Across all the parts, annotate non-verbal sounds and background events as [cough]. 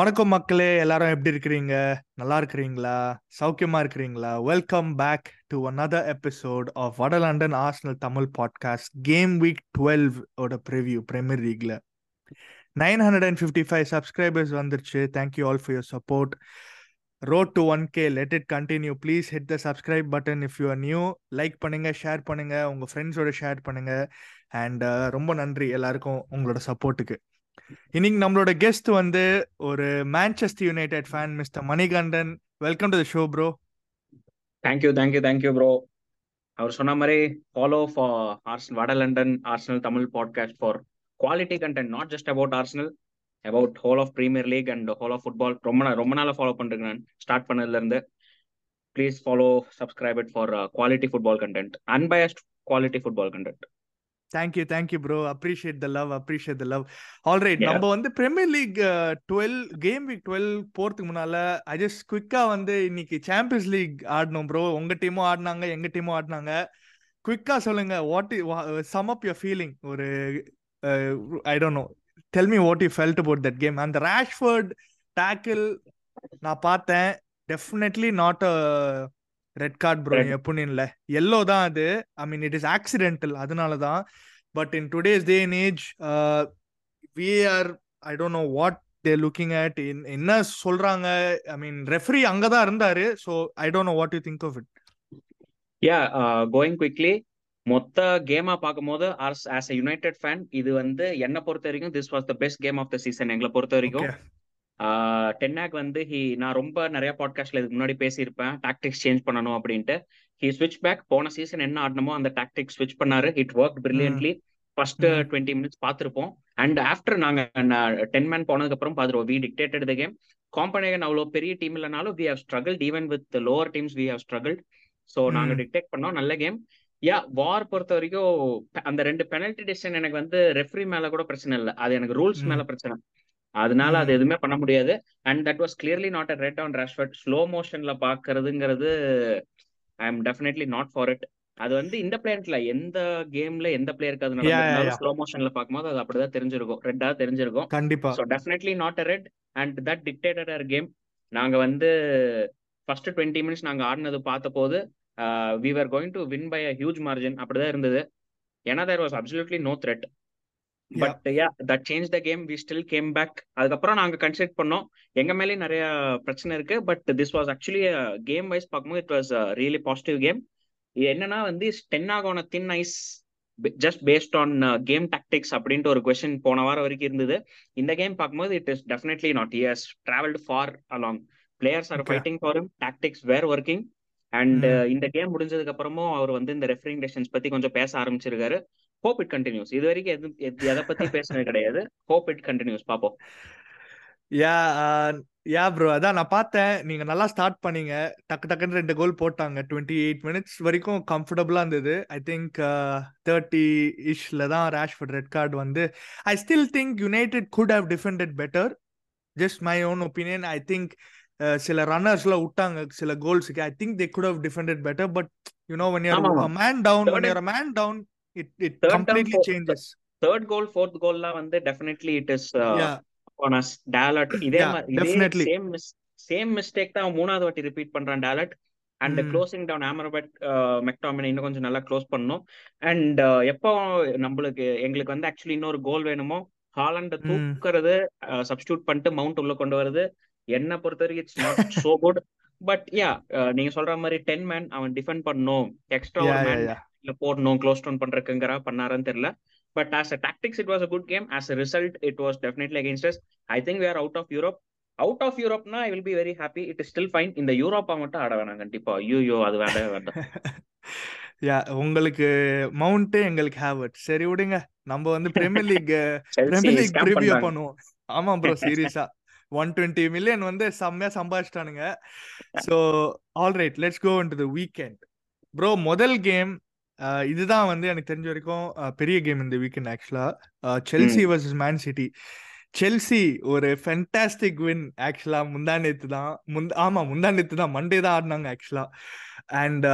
வணக்கம் மக்களே எல்லாரும் எப்படி இருக்கிறீங்க? நல்லா இருக்கிறீங்களா? சௌக்கியமா இருக்கிறீங்களா? Welcome back to another episode of வட London Arsenal Tamil podcast game week twelve ஓட preview Premier லீக்ல nine hundred and fifty five subscribers வந்துருச்சு. Thank you all for your support road to one K let it continue please hit the subscribe button if you are new like பண்ணுங்க share பண்ணுங்க உங்க ஃப்ரெண்ட்ஸோட share பண்ணுங்க. And uh, ரொம்ப நன்றி எல்லாருக்கும் உங்களோட சப்போர்ட்டுக்கு இன்னைக்கு நம்மளோட கெஸ்ட் வந்து ஒரு Manchester United fan mister Manikandan welcome to the show bro thank you thank you thank you bro அவர் சொன்ன மாதிரி ஃபாலோ ஃபார் ஆர்சனல் வட London Arsenal Tamil podcast for quality content not just about Arsenal about whole of Premier League and whole of football ரொம்ப நாள் ரொம்ப நாளாக follow பண்ணுறேன் நான் start பண்ணதுல இருந்து. Please follow subscribe it for quality football content unbiased quality football content thank you thank you bro appreciate the love appreciate the love alright. நம்ம வந்து Premier League twelve game week twelve போறதுக்கு முன்னால I just குவிக்கா வந்து இன்னைக்கு champions league ஆடணும் bro உங்க டீமும் ஆடினாங்க எங்க டீமும் ஆடினாங்க. குவிக்கா சொல்லுங்க what sum up your feeling ஒரு I don't know tell me what you felt about that game அந்த ரேஷ்ஃபர்ட் டேக்கிள் நான் பார்த்தேன். Definitely not a red card bro இல்லை எல்லோ தான் அது. I mean it is accidental அதனால தான் but in today's day and age we are I don't know what they looking at என்ன சொல்றாங்க? ஐ மீன் ரெஃப்ரி அங்கே தான் இருந்தாரு so I don't know what you think of it yeah going quickly மொத்த கேமா பார்க்கும்போது as as a United fan இது வந்து என்னை பொறுத்த வரைக்கும் this was the best game of the season எங்களை பொறுத்த வரைக்கும். டென்னாக் வந்து ஹி நான் ரொம்ப நிறைய பாட்காஸ்ட்ல இதுக்கு முன்னாடி பேசியிருப்பேன். டாக்டிக்ஸ் சேஞ்ச் பண்ணணும் அப்படின்ட்டு. ஹி ஸ்விட்ச் பேக் போன சீசன் என்ன ஆடணுமோ அந்த டாக்டிக்ஸ் ஸ்விட்ச் பண்ணாரு. It work brilliantly first. Twenty minutes பார்த்துருப்போம். அண்ட் ஆஃப்டர் நாங்க டென் மேன் போனதுக்கு அப்புறம் பார்த்துருவோம் வி டிக்டேட்டட் த கேம் காம்பனேகன் அவ்வளோ பெரிய டீம் இல்லைனாலும் we have struggled even with lower teams we have struggled so நாங்க ம். டிக்டேட் பண்ணோம். நல்ல கேம் யா வார் பொறுத்த வரைக்கும் அந்த ரெண்டு பெனல்டி டிசிஷன் எனக்கு வந்து ரெஃப்ரி மேல கூட பிரச்சனை இல்லை. அது எனக்கு ரூல்ஸ். மேல பிரச்சனை. அதனால அது. எதுவுமே பண்ண முடியாது. And that was clearly not a red on Rashford slow மோஷன்ல பாக்குறதுங்கிறது I am definitely not for it அது வந்து இந்த பிளேயர்ல எந்த கேம்ல எந்த பிளேயருக்கு அது. ஸ்லோ மோஷன்ல பார்க்கும்போது அது அப்படிதான் தெரிஞ்சிருக்கும். ரெட்டா தெரிஞ்சிருக்கும். கண்டிப்பா. So definitely not a red and that dictated our game நாங்க வந்து ஃபர்ஸ்ட் டுவெண்ட்டி மினிட்ஸ் நாங்க ஆடினது பார்த்த போது we are going to win by a huge margin அப்படிதான் இருந்தது. ஏன்னா there was absolutely no threat. But yeah that change the game we still came back அதுக்கப்புறம் நாங்க கன்சிடர் பண்ணோம். எங்க மேலேயும் நிறைய பிரச்சனை இருக்கு. But this was actually game wise பார்க்கும்போது it was really positive game என்னன்னா வந்து ten ஆகோன then is just based on game tactics அப்படின்ட்டு ஒரு கொஸ்டின் போன வாரம் வரைக்கும் இருந்தது. இந்த கேம் பார்க்கும்போது it is definitely not years travelled for along players are. Fighting for tactics where working and. இந்த கேம் முடிஞ்சதுக்கு அப்புறமும் அவர் வந்து இந்த ரெஃபரிங் டெசிஷன்ஸ் பத்தி கொஞ்சம் பேச ஆரம்பிச்சிருக்காரு. ஹோப் இட் கண்டினியூஸ் இது வரைக்கும் எது எது- பத்தி பேசினது கிடையாது. ஹோப் இட் கண்டினியூஸ் பாப்போம். யா யா ப்ரோ அதான் நான் பார்த்தேன். நீங்க நல்லா ஸ்டார்ட் பண்ணீங்க. டக்கு டக்குன்னு ரெண்டு கோல் போட்டாங்க. டுவெண்ட்டி எயிட் மினிட்ஸ் வரைக்கும் கம்ஃபர்டபுளா இருந்தது. ஐ திங்க் தேர்ட்டி இஷ்ல தான் ரேஷ்ஃபர்ட் ரெட் கார்டு வந்து. I still think United could have defended better just my own opinion I think சில ரன்னர்ஸ்ல விட்டாங்க. சில கோல்ஸுக்கு I think they could have defended better but you know when you're ஆமா, ஆமா. a man down when Down, completely fourth- changes. Third goal fourth கோல்லாம் வந்து definitely it is on us. Dalot இதே மாதிரி. Same miss same mistake தான் மூணாவது வாட்டி repeat பண்றான் Dalot and. Closing down Amrabat McTominay இன்னும் கொஞ்சம் நல்லா க்ளோஸ் பண்ணணும் அண்ட் எப்போ நம்மளுக்கு எங்களுக்கு வந்து ஆக்சுவலி இன்னொரு கோல் வேணுமோ ஹாலண்ட ம். தூக்குறது சப்ஸ்டியூட் பண்ணிட்டு மவுண்ட் உள்ள கொண்டு வருது. என்ன பொறுத்த வரைக்கும் it's not so good but yeah நீங்க சொல்ற மாதிரி டென் மேன் அவன் டிஃபெண்ட் பண்ணணும் எக்ஸ்ட்ரா ஒரு மேன் இல்ல போடணும் க்ளோஸ் டவுன் பண்றதுக்குங்கிறா பண்ணாரான்னு தெரியல. But as a tactics it was a good game as a result it was definitely against us I think we are out of Europe out of யூரோப்னா I will be very happy it is still fine இந்த Europa மட்டும் ஆட வேணாம் கண்டிப்பா. ஐயோ அது வேண்டவே வேண்டாம். [laughs] யா உங்களுக்கு மவுண்ட் எங்களுக்கு ஹேவர்ட். சரி விடுங்க. நம்ம வந்து பிரீமியர் லீக் பிரீமியர் லீக் பண்றாங்க பண்ணுவோம். ஆமா ப்ரோ சீரியஸா ஒன் டுவெண்ட்டி மில்லியன் வந்து செம்மையா சம்பாதிச்சிட்டானுங்க. So all right let's go in to the weekend bro முதல் கேம் இதுதான் வந்து எனக்கு தெரிஞ்ச வரைக்கும் பெரிய கேம் இந்த வீக்கெண்ட் ஆக்சுவலா Chelsea versus Man City Chelsea ஒரு ஃபென்டாஸ்டிக் வின் ஆக்சுவலா முந்தா நேத்து தான். முந்த ஆமா முந்தா நேத்து தான். மண்டே தான் ஆடினாங்க ஆக்சுவலா அண்ட்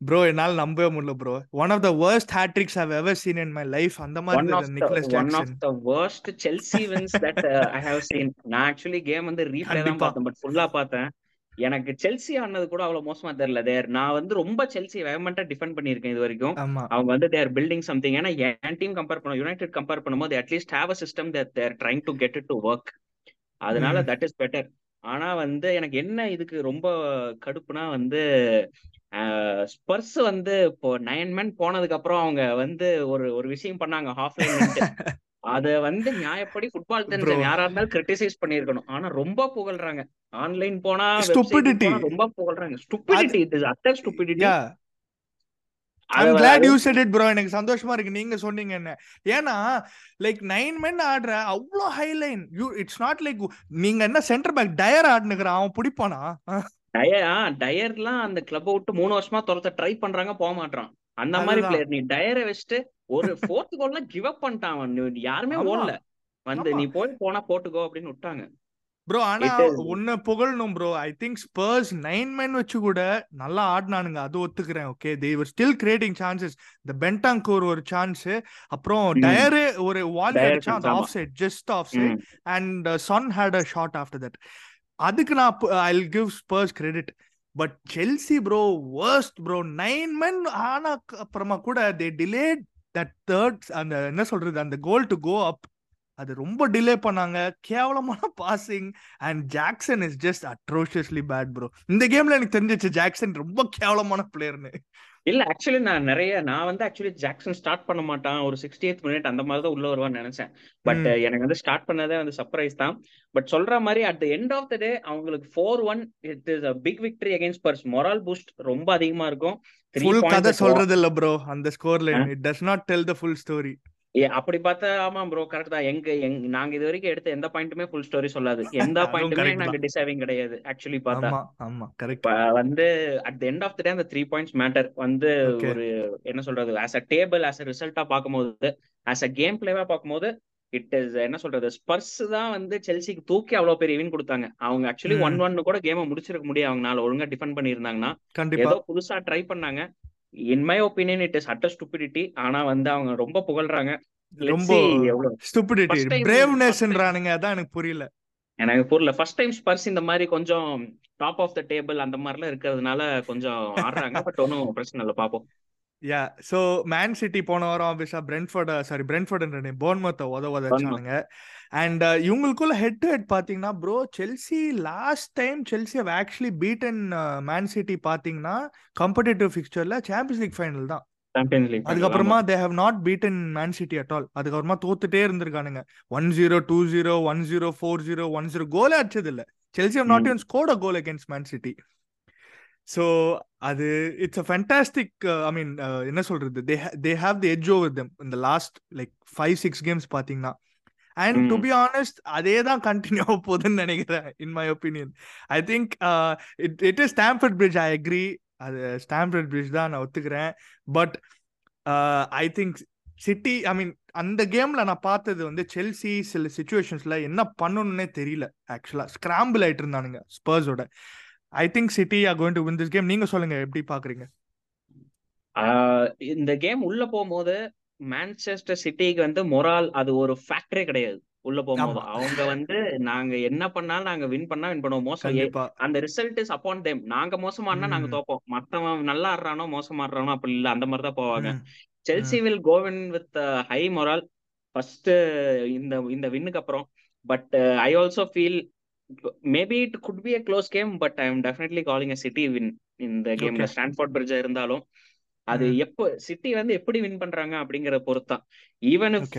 ப்ரோ என்னால நம்பவே முடியல bro one of the worst hat tricks I've ever seen in my life. அந்த மாதிரி நிக்லஸ் one of the worst Chelsea wins that I have seen நான் ஆக்சுவலி கேம் வந்து ரீப்ளே தான் பார்த்தேன் பட் ஃபுல்லா பார்த்தேன். எனக்கு செல்சி ஆனது கூட அவ்வளவு மோசமா தெரியல. தேர் நான் வந்து ரொம்ப செல்சி வேகமெண்டா டிஃபெண்ட் பண்ணியிருக்கேன் இது வரைக்கும். அவங்க வந்து தேர் பில்டிங் சம்திங் ஏன்னா என் டீம் கம்பேர் பண்ண யுனைடெட் கம்பேர் பண்ணும்போது at least have a system that they're trying to get it to work அதனால தட் இஸ் பெட்டர் ஆனா வந்து எனக்கு என்ன இதுக்கு ரொம்ப கடுப்புனா வந்து ஸ்பர்ஸ் வந்து இப்போ நைன் மேன் போனதுக்கு அப்புறம் அவங்க வந்து ஒரு ஒரு விஷயம் பண்ணாங்க ஹாஃப் லைன் [laughs] அத வந்து நியாயப்படி ஃபுட்பால் தெரிஞ்ச யாரா இருந்தாலும் கிரிட்டிசைஸ் பண்ணிருக்கணும் ஆனா ரொம்ப புகழ்றாங்க. ஆன்லைன் போனா ஸ்டூபிடிட்டி ரொம்ப புகழ்றாங்க. Stupidity it is utter stupidity I'm glad you said it bro எனக்கு சந்தோஷமா இருக்கு. நீங்க சொன்னீங்க என்ன? ஏன்னா லைக் நைன் மென் ஆடுற அவ்வளோ high line you it's not like நீங்க என்ன சென்டர் பேக் டயர் ஆடுனுக்குறான் அவன் பிடிப்பானா? டயர் டயர்லாம் அந்த கிளப் விட்டு மூணு வருஷமா துரத்த ட்ரை பண்றாங்க போக மாட்டான் அந்த மாதிரி பிளேயர் நீ டயரை வச்சுட்டு ஒரு ஃபோர்த் கோல்ல கிவ் அப் பண்ணிட்டான் யாருமே ஓடல. வந்து நீ போய் போனா போட்டுக்கோ அப்படின்னு விட்டாங்க. ப்ரோ ஆனா ஒன்னு புகழணும் bro I think Spurs nine man வச்சு கூட நல்லா ஆடினானுங்க. அது ஒத்துக்கிறேன். Okay they were still creating chances இந்த பென்டாங்கூர் ஒரு சான்ஸ் அப்புறம் டயரு ஒரு வாலி அடிச்சான் offside just offside and Son had a shot after that அதுக்கு நான் I give Spurs credit but Chelsea bro worst bro nine men ஆனா அப்புறமா கூட தே டிலேட் தட் தேர்ட் அந்த என்ன சொல்றது அந்த கோல் டு கோ அப் அது ரொம்ப டிலே பண்ணாங்க. கேவலமான passing and Jackson is just atrociously bad bro இந்த கேம்ல எனக்கு தெரிஞ்சிச்சு ஜாக்சன் ரொம்ப கேவலமான பிளேயர்னு இல்ல ஆக்சுவலி நான் நிறைய நான் வந்து ஆக்சுவலி ஜாக்சன் ஸ்டார்ட் பண்ண மாட்டான். ஒரு சிக்ஸ்டி எய்த் மினிட் அந்த மாதிரி தான் உள்ள வருவான்னு நினைச்சேன். பட் எனக்கு வந்து ஸ்டார்ட் பண்ணதே வந்து சர்ப்ரைஸ் தான். பட் சொல்ற மாதிரி at the end of the day அவங்களுக்கு four one it is a big victory against Spurs morale boost ரொம்ப அதிகமா இருக்கும். ஃபுல் கதை சொல்றது இல்ல ப்ரோ அந்த score line it does not tell the full story ஏ அப்படி பார்த்தா ஆமா ப்ரோ கரெக்ட் தான். எங்க எங்க நாங்க இது வரைக்கும் எடுத்த எந்த பாயிண்ட்டுமே ஃபுல் ஸ்டோரி சொல்லாது. [laughs] எந்த பாயிண்ட்டுமே நாங்க தான். டிசர்விங் கிடையாது ஆக்சுவலி பார்த்தா. ஆமா கரெக்ட் வந்து at the end of the day அந்த த்ரீ பாயிண்ட்ஸ் மேட்டர் வந்து ஒரு என்ன சொல்றது as a table as a ரிசல்ட்டா பார்க்கும்போது ஆஸ் அ கேம் பிளேவா பார்க்கும்போது இட் இஸ் என்ன சொல்றது ஸ்பர்ஸ் தான் வந்து செல்சிக்கு தூக்கி அவ்வளவு பெரிய வின் கொடுத்தாங்க. அவங்க ஆக்சுவலி ஒன் ம். ஒன் கூட கேமை முடிச்சிருக்க முடியும் அவங்களால ஒழுங்கா டிஃபெண்ட் பண்ணியிருந்தாங்கன்னா கண்டிப்பா. ஏதோ புதுசா ட்ரை பண்ணாங்க. In my opinion it is utter stupidity ஆனா வந்து அவங்க ரொம்ப புகழ்றாங்க. ரொம்ப ஸ்டூபிடிட்டி பிரேவ்னஸ்ன்றானுங்க அதான் எனக்கு புரியல. எனக்கு புரியல. ஃபர்ஸ்ட் டைம் ஸ்பர்ஸ் இந்த மாதிரி கொஞ்சம் டாப் ஆஃப் த டேபிள் அந்த மாதிரிலாம் இருக்கிறதுனால கொஞ்சம் ஆடுறாங்க. பட் ஒன்றும் பிரச்சனை இல்லை. பார்ப்போம் யா சோ மேன் சிட்டி போன வாரம் ஆப்வியஸா பிரென்ஃபோர்ட் சாரி பிரென்ஃபோர்ட் போர்ன்மத்தை உத உதச்சானுங்க அண்ட் இவங்களுக்குள்ள ஹெட் டு ஹெட் பாத்தீங்கன்னா bro Chelsea last time Chelsea have actually beaten Man City பாத்தீங்கன்னா காம்படிட்டிவ் ஃபிக்சர்ல சாம்பியன்ஸ் லீக் ஃபைனல் தான். அதுக்கப்புறமா they have not beaten Man City at all அதுக்கப்புறமா தோத்துட்டே இருந்திருக்கானுங்க. One zero two zero one zero four zero one zero கோலே அடிச்சது இல்ல Chelsea have not even scored goal against Man City so அது it's a fantastic I mean என்ன சொல்றது? They they have the edge over them இந்த last like five six games பார்த்தீங்கன்னா. And to be honest அதே தான் continue ஆக போகுதுன்னு நினைக்கிறேன் in my opinion I think it it is Stamford Bridge I agree அது ஸ்டாம்ஃபர்ட் பிரிட்ஜ் தான் நான் ஒத்துக்கிறேன். But I think City I mean அந்த கேம்ல நான் பார்த்தது வந்து செல்சி சில சுச்சுவேஷன்ஸ்ல என்ன பண்ணணும்னே தெரியல ஆக்சுவலா ஸ்கிராம்பிள் ஆயிட்டு இருந்தானுங்க ஸ்பர்ஸோட I think City are going to win this game நீங்க சொல்லுங்க எப்படி பாக்குறீங்க இந்த கேம் உள்ள போகும்போது மான்செஸ்டர் சிட்டிக்கு வந்து மொரால் அது ஒரு ஃபேக்டரே கிடையாது. உள்ள போகும்போது. அவங்க வந்து நாங்க என்ன பண்ணாலும் நாங்க வின் பண்ணா வின் பண்ணுவோம். மோசம். அந்த ரிசல்ட் இஸ் அப்பான் தேம் நாங்க மோசமானா நாங்க தோப்போம். மத்தவன் நல்லா ஆடுறானோ மோசமா ஆடுறானோ அப்படி இல்ல. அந்த மாதிரி தான் போவாங்க. Chelsea will go in with high morale first இந்த இந்த வின்னுக்கு அப்புறம். But I also feel maybe it could be a close game but I am definitely calling a City win இந்த கேம்ல ஸ்டான்ஃபோர்ட் பிரிட்ஜா இருந்தாலும் அது எப்போ சிட்டி வந்து எப்படி வின் பண்றாங்க அப்படிங்கிற Poruthan even if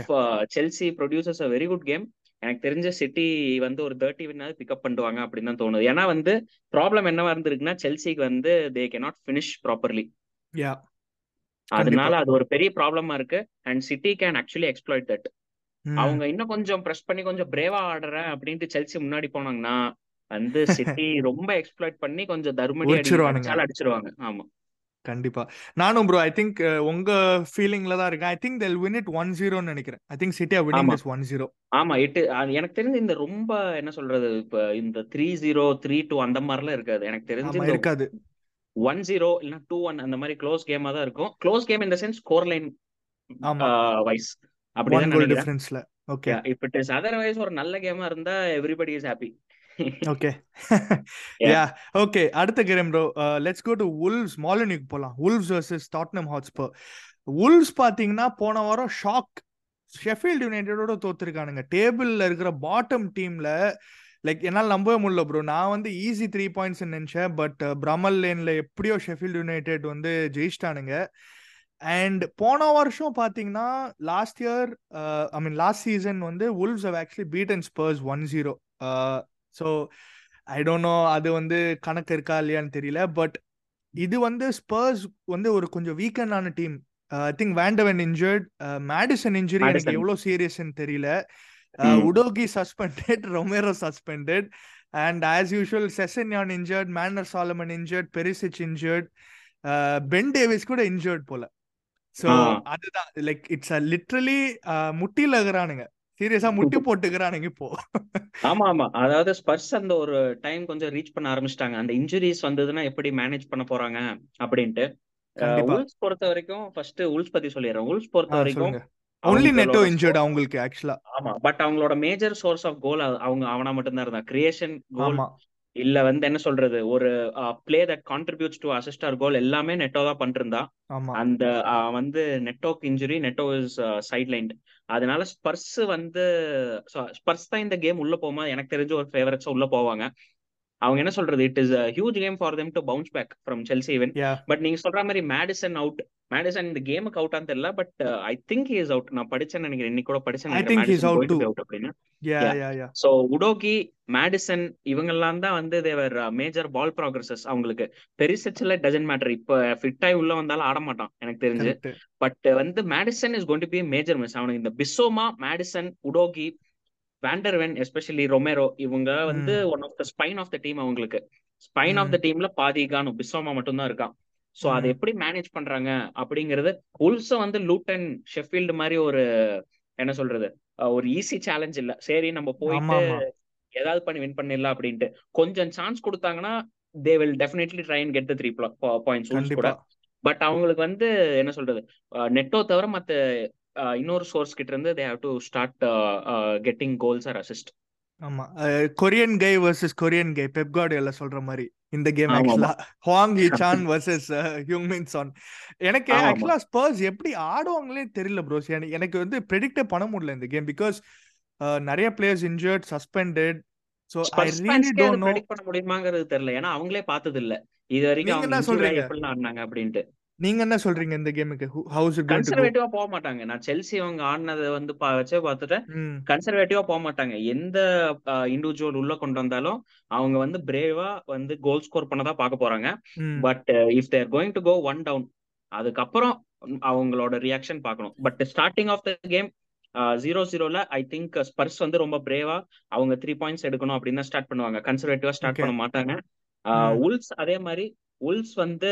Chelsea produces a very good game எனக்கு தெரிஞ்ச சிட்டி வந்து ஒரு தேர்ட்டி வின்னாவது பிக்கப் பண்ணுவாங்க அப்படின்னு தான் தோணுது. ஏன்னா வந்து ப்ராப்ளம் என்னவா இருந்திருக்குன்னா செல்சிக்கு வந்து they can not finish properly அதனால அது ஒரு பெரிய ப்ராப்ளமா இருக்கு. And City can actually exploit that அவங்க இன்னும் கொஞ்சம் ப்ரெஸ் பண்ணி கொஞ்சம் பிரேவா ஆடுறேன் அப்படின்ட்டு செல்சி முன்னாடி போனாங்கன்னா வந்து [laughs] சிட்டி ரொம்ப எக்ஸ்ப்ளாய்ட் பண்ணி கொஞ்சம் தர்மடி அடிச்சாலும் அடிச்சிருவாங்க. ஆமா. கண்டிப்பா. நானும் ப்ரோ ஐ திங்க் உங்க ஃபீலிங்ல தான் இருக்கேன். I think they'll win it one ஜீரோன்னு நினைக்கிறேன். I think City winning this one zero ஆமா எட்டு எனக்கு தெரிஞ்சு இந்த ரொம்ப என்ன சொல்றது இப்ப இந்த த்ரீ ஜீரோ த்ரீ டூ அந்த மாதிரிலாம் இருக்காது. எனக்கு தெரிஞ்சு இருக்காது. ஒன் ஜீரோ இல்லைன்னா டூ ஒன் அந்த மாதிரி க்ளோஸ் கேமா தான் இருக்கும். க்ளோஸ் கேம் இந்த சென்ஸ் ஸ்கோர் லைன் ஆமா. வைஸ் அப்படிதான் கோல் நினைக்கிறேன். டிஃபரன்ஸ்ல ஓகே இப் இட் அதர்வைஸ் ஒரு நல்ல கேமா இருந்தா everybody is happy okay. Yeah okay அடுத்த game bro let's go to Wolves மாலினிக்கு போலாம். Wolves versus Tottenham Hotspur Wolves பாத்தீங்கன்னா போன வாரம் ஷாக் ஷெஃபீல்ட் யுனைடெடோட தோத்துருக்கானுங்க. டேபிள்ல இருக்கிற பாட்டம் டீம்ல லைக் என்னால் நம்பவே முடியல ப்ரோ நான் வந்து ஈஸி த்ரீ பாயிண்ட்ஸ் நினைச்சேன் பட் பிரமல் லேன்ல எப்படியோ ஷெஃபீல்ட் யுனைடெட் வந்து ஜெயிச்சிட்டானுங்க. அண்ட் போன வருஷம் பாத்தீங்கன்னா last year I mean last season வந்து Wolves have actually beaten Spurs one zero so I don't know அது வந்து கணக்கு இருக்கா இல்லையான்னு தெரியல. பட் இது வந்து ஸ்பர்ஸ் வந்து ஒரு கொஞ்சம் வீக்கெண்டான team I think Van de Ven injured Maddison injury எனக்கு. எவ்வளோ சீரியஸ்ன்னு தெரியல. Udogie suspended Romero suspended and as usual Sessegnon injured Manor Solomon injured Perisic injured Ben Davies கூட இன்ஜர்ட் போல. ஆ. அதுதான். லைக் இட்ஸ் அ லிட்ரலி முட்டியில் இருக்கிறானுங்க சீரியஸா முட்டி [laughs] போட்டுக்கிறானுங்க இப்போ. ஆமா ஆமா அதாவது ஸ்பர்ஸ் அந்த ஒரு டைம் கொஞ்சம் ரீச் பண்ண ஆரம்பிச்சிட்டாங்க. அந்த இன்ஜுரிஸ் வந்ததுன்னா எப்படி மேனேஜ் பண்ண போறாங்க அப்படின்ட்டு. உல்ஸ் பொறுத்த வரைக்கும் ஃபர்ஸ்ட் உல்ஸ் பத்தி சொல்லிடுறேன். உல்ஸ் பொறுத்த வரைக்கும் ஒன்லி நெட்டோ இன்ஜர்ட் அவங்களுக்கு ஆக்சுவலா ஆமா. பட் அவங்களோட மேஜர் சோர்ஸ் ஆஃப் கோல் அவங்க அவனா மட்டும்தான் இருந்தான். கிரியேஷன் கோல் இல்ல வந்து என்ன சொல்றது? ஒரு play that contributes to assist or goal எல்லாமே நெட்டோ தான் பண்ணிருந்தா அந்த வந்து நெட்டோக்கு injury Neto is side line அதனால ஸ்பர்ஸ் வந்து ஸ்பர்ஸ் தான் இந்த கேம் உள்ள போகும்போது எனக்கு தெரிஞ்ச ஒரு ஃபேவரட்ஸ் உள்ள போவாங்க. அவங்க என்ன சொல்றது? It is huge game for them to bounce back from Chelsea even yeah but நீங்க சொல்ற மாதிரி மேடிசன் அவுட் மேடிசன் இந்த கேமுக்கு அவுட்டான்னு தெரியல but I think is out நான் படிச்சேன்னு நினைக்கிறேன். இன்னைக்கு கூட யா சோ உடோகி மேடிசன் இவங்கெல்லாம் தான் வந்து தேவர் மேஜர் பால் ப்ராக்ரஸஸ் அவங்களுக்கு. பெரிசச்சில் டசன்ட் மேட்டர் இப்ப ஃபிட் ஆகி உள்ள வந்தாலும் ஆட மாட்டான் எனக்கு தெரிஞ்சு. பட் வந்து Maddison is going to be major miss அவனுக்கு இந்த Bissouma Maddison Udogie Vanderven especially Romero இவங்க வந்து one of the spine of the team அவங்களுக்கு. ஸ்பைன் ஆஃப் த டீம்ல பாதி காணும் பிசோமா மட்டும் தான் இருக்கான் சோ அதை. எப்படி மேனேஜ் பண்றாங்க அப்படிங்கிறது உல்ஸ வந்து லூட்டன் ஷெஃபீல்டு மாதிரி ஒரு என்ன சொல்றது ஒரு ஈஸி சேலஞ்ச் இல்ல. சரி நம்ம போயிட்டு ஏதாவது பண்ணி வின் பண்ணிடலாம் அப்படின்ட்டு. கொஞ்சம் சான்ஸ் கொடுத்தாங்கன்னா they will definitely try and get the three points கூட. பட் அவங்களுக்கு வந்து என்ன சொல்றது நெட்டோ தவிர மத்த இன்னொரு சோர்ஸ் கிட்ட இருந்து they have to start getting goals or assist ஆமா. Korean guy versus Korean guy Pep Guardiola சொல்ற மாதிரி. இந்த game actually Hwang Heechan versus ஹியூமின் Son எனக்கு. ஆக்சுவலா ஸ்பர்ஸ் எப்படி ஆடுவாங்களே தெரியல ப்ரோஸ் எனக்கு வந்து ப்ரெடிக்டே பண்ண முடியல இந்த கேம் பிகாஸ் நிறைய players injured suspended so I really don't know predict பண்ண முடியுமாங்கிறது தெரியல. ஏன்னா அவங்களே பார்த்தது இல்ல. இது வரைக்கும் அவங்க என்ன சொல்றீங்க? எப்படிலாம் ஆடினாங்க அப்படின்ட்டு. நீங்க என்ன சொல்றீங்க இந்த கேமுக்கு? ஹவுஸ் கன்சர்வேட்டிவா போக மாட்டாங்க. நான் செல்சி அவங்க ஆடினதை வந்து வச்சே பார்த்துட்டேன். கன்சர்வேட்டிவா போக மாட்டாங்க. எந்த இண்டிவிஜுவல் உள்ள கொண்டு வந்தாலும் அவங்க வந்து பிரேவா வந்து கோல் ஸ்கோர் பண்ணதான் பார்க்க போறாங்க. But if they're going to go one down அதுக்கப்புறம் அவங்களோட ரியாக்ஷன் பார்க்கணும். But starting of the game zero ஜீரோல I think Spurs வந்து ரொம்ப பிரேவா அவங்க த்ரீ பாயிண்ட்ஸ் எடுக்கணும் அப்படின்னு ஸ்டார்ட் பண்ணுவாங்க. கன்சர்வேட்டிவா ஸ்டார்ட் பண்ண மாட்டாங்க. உல்ஸ் அதே மாதிரி உல்ஸ் வந்து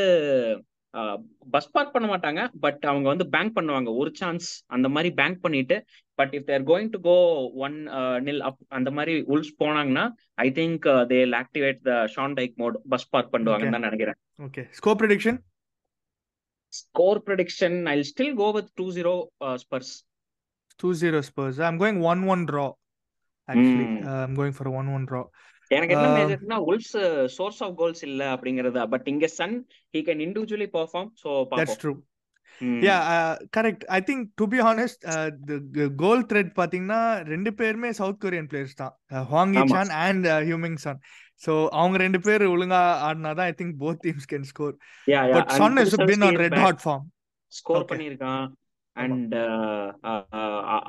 பஸ் பார்க் பண்ண மாட்டாங்க. பட் அவங்க வந்து பேங்க் பண்ணுவாங்க. ஒரு சான்ஸ் அந்த மாதிரி பேங்க் பண்ணிட்டு but if they're going to go one nil up அந்த மாதிரி உல்ஸ் போனாங்கன்னா I think they activate the Sean Dyche mode bus park பண்ணுவாங்கன்னு தான் நினைக்கிறேன். Okay score prediction score prediction I still go with two zero Spurs two zero Spurs I'm going one one draw actually I'm going for one one draw எனக்கு என்ன மேஜர்னா Wolves source of goals இல்ல அப்படிங்கறதா. But இங்க Son he can individually perform so that's true. Yeah correct I think to be honest goal threat பாத்தீங்கன்னா ரெண்டு பேருமே South Korean players தான். ஹாங்கி சான் அண்ட் ஹியூமிங் சான் ஸோ அவங்க ரெண்டு பேர் ஒழுங்கா ஆடினாதான் I think both teams can score but Son is been on red hot form score ஆமா அண்ட்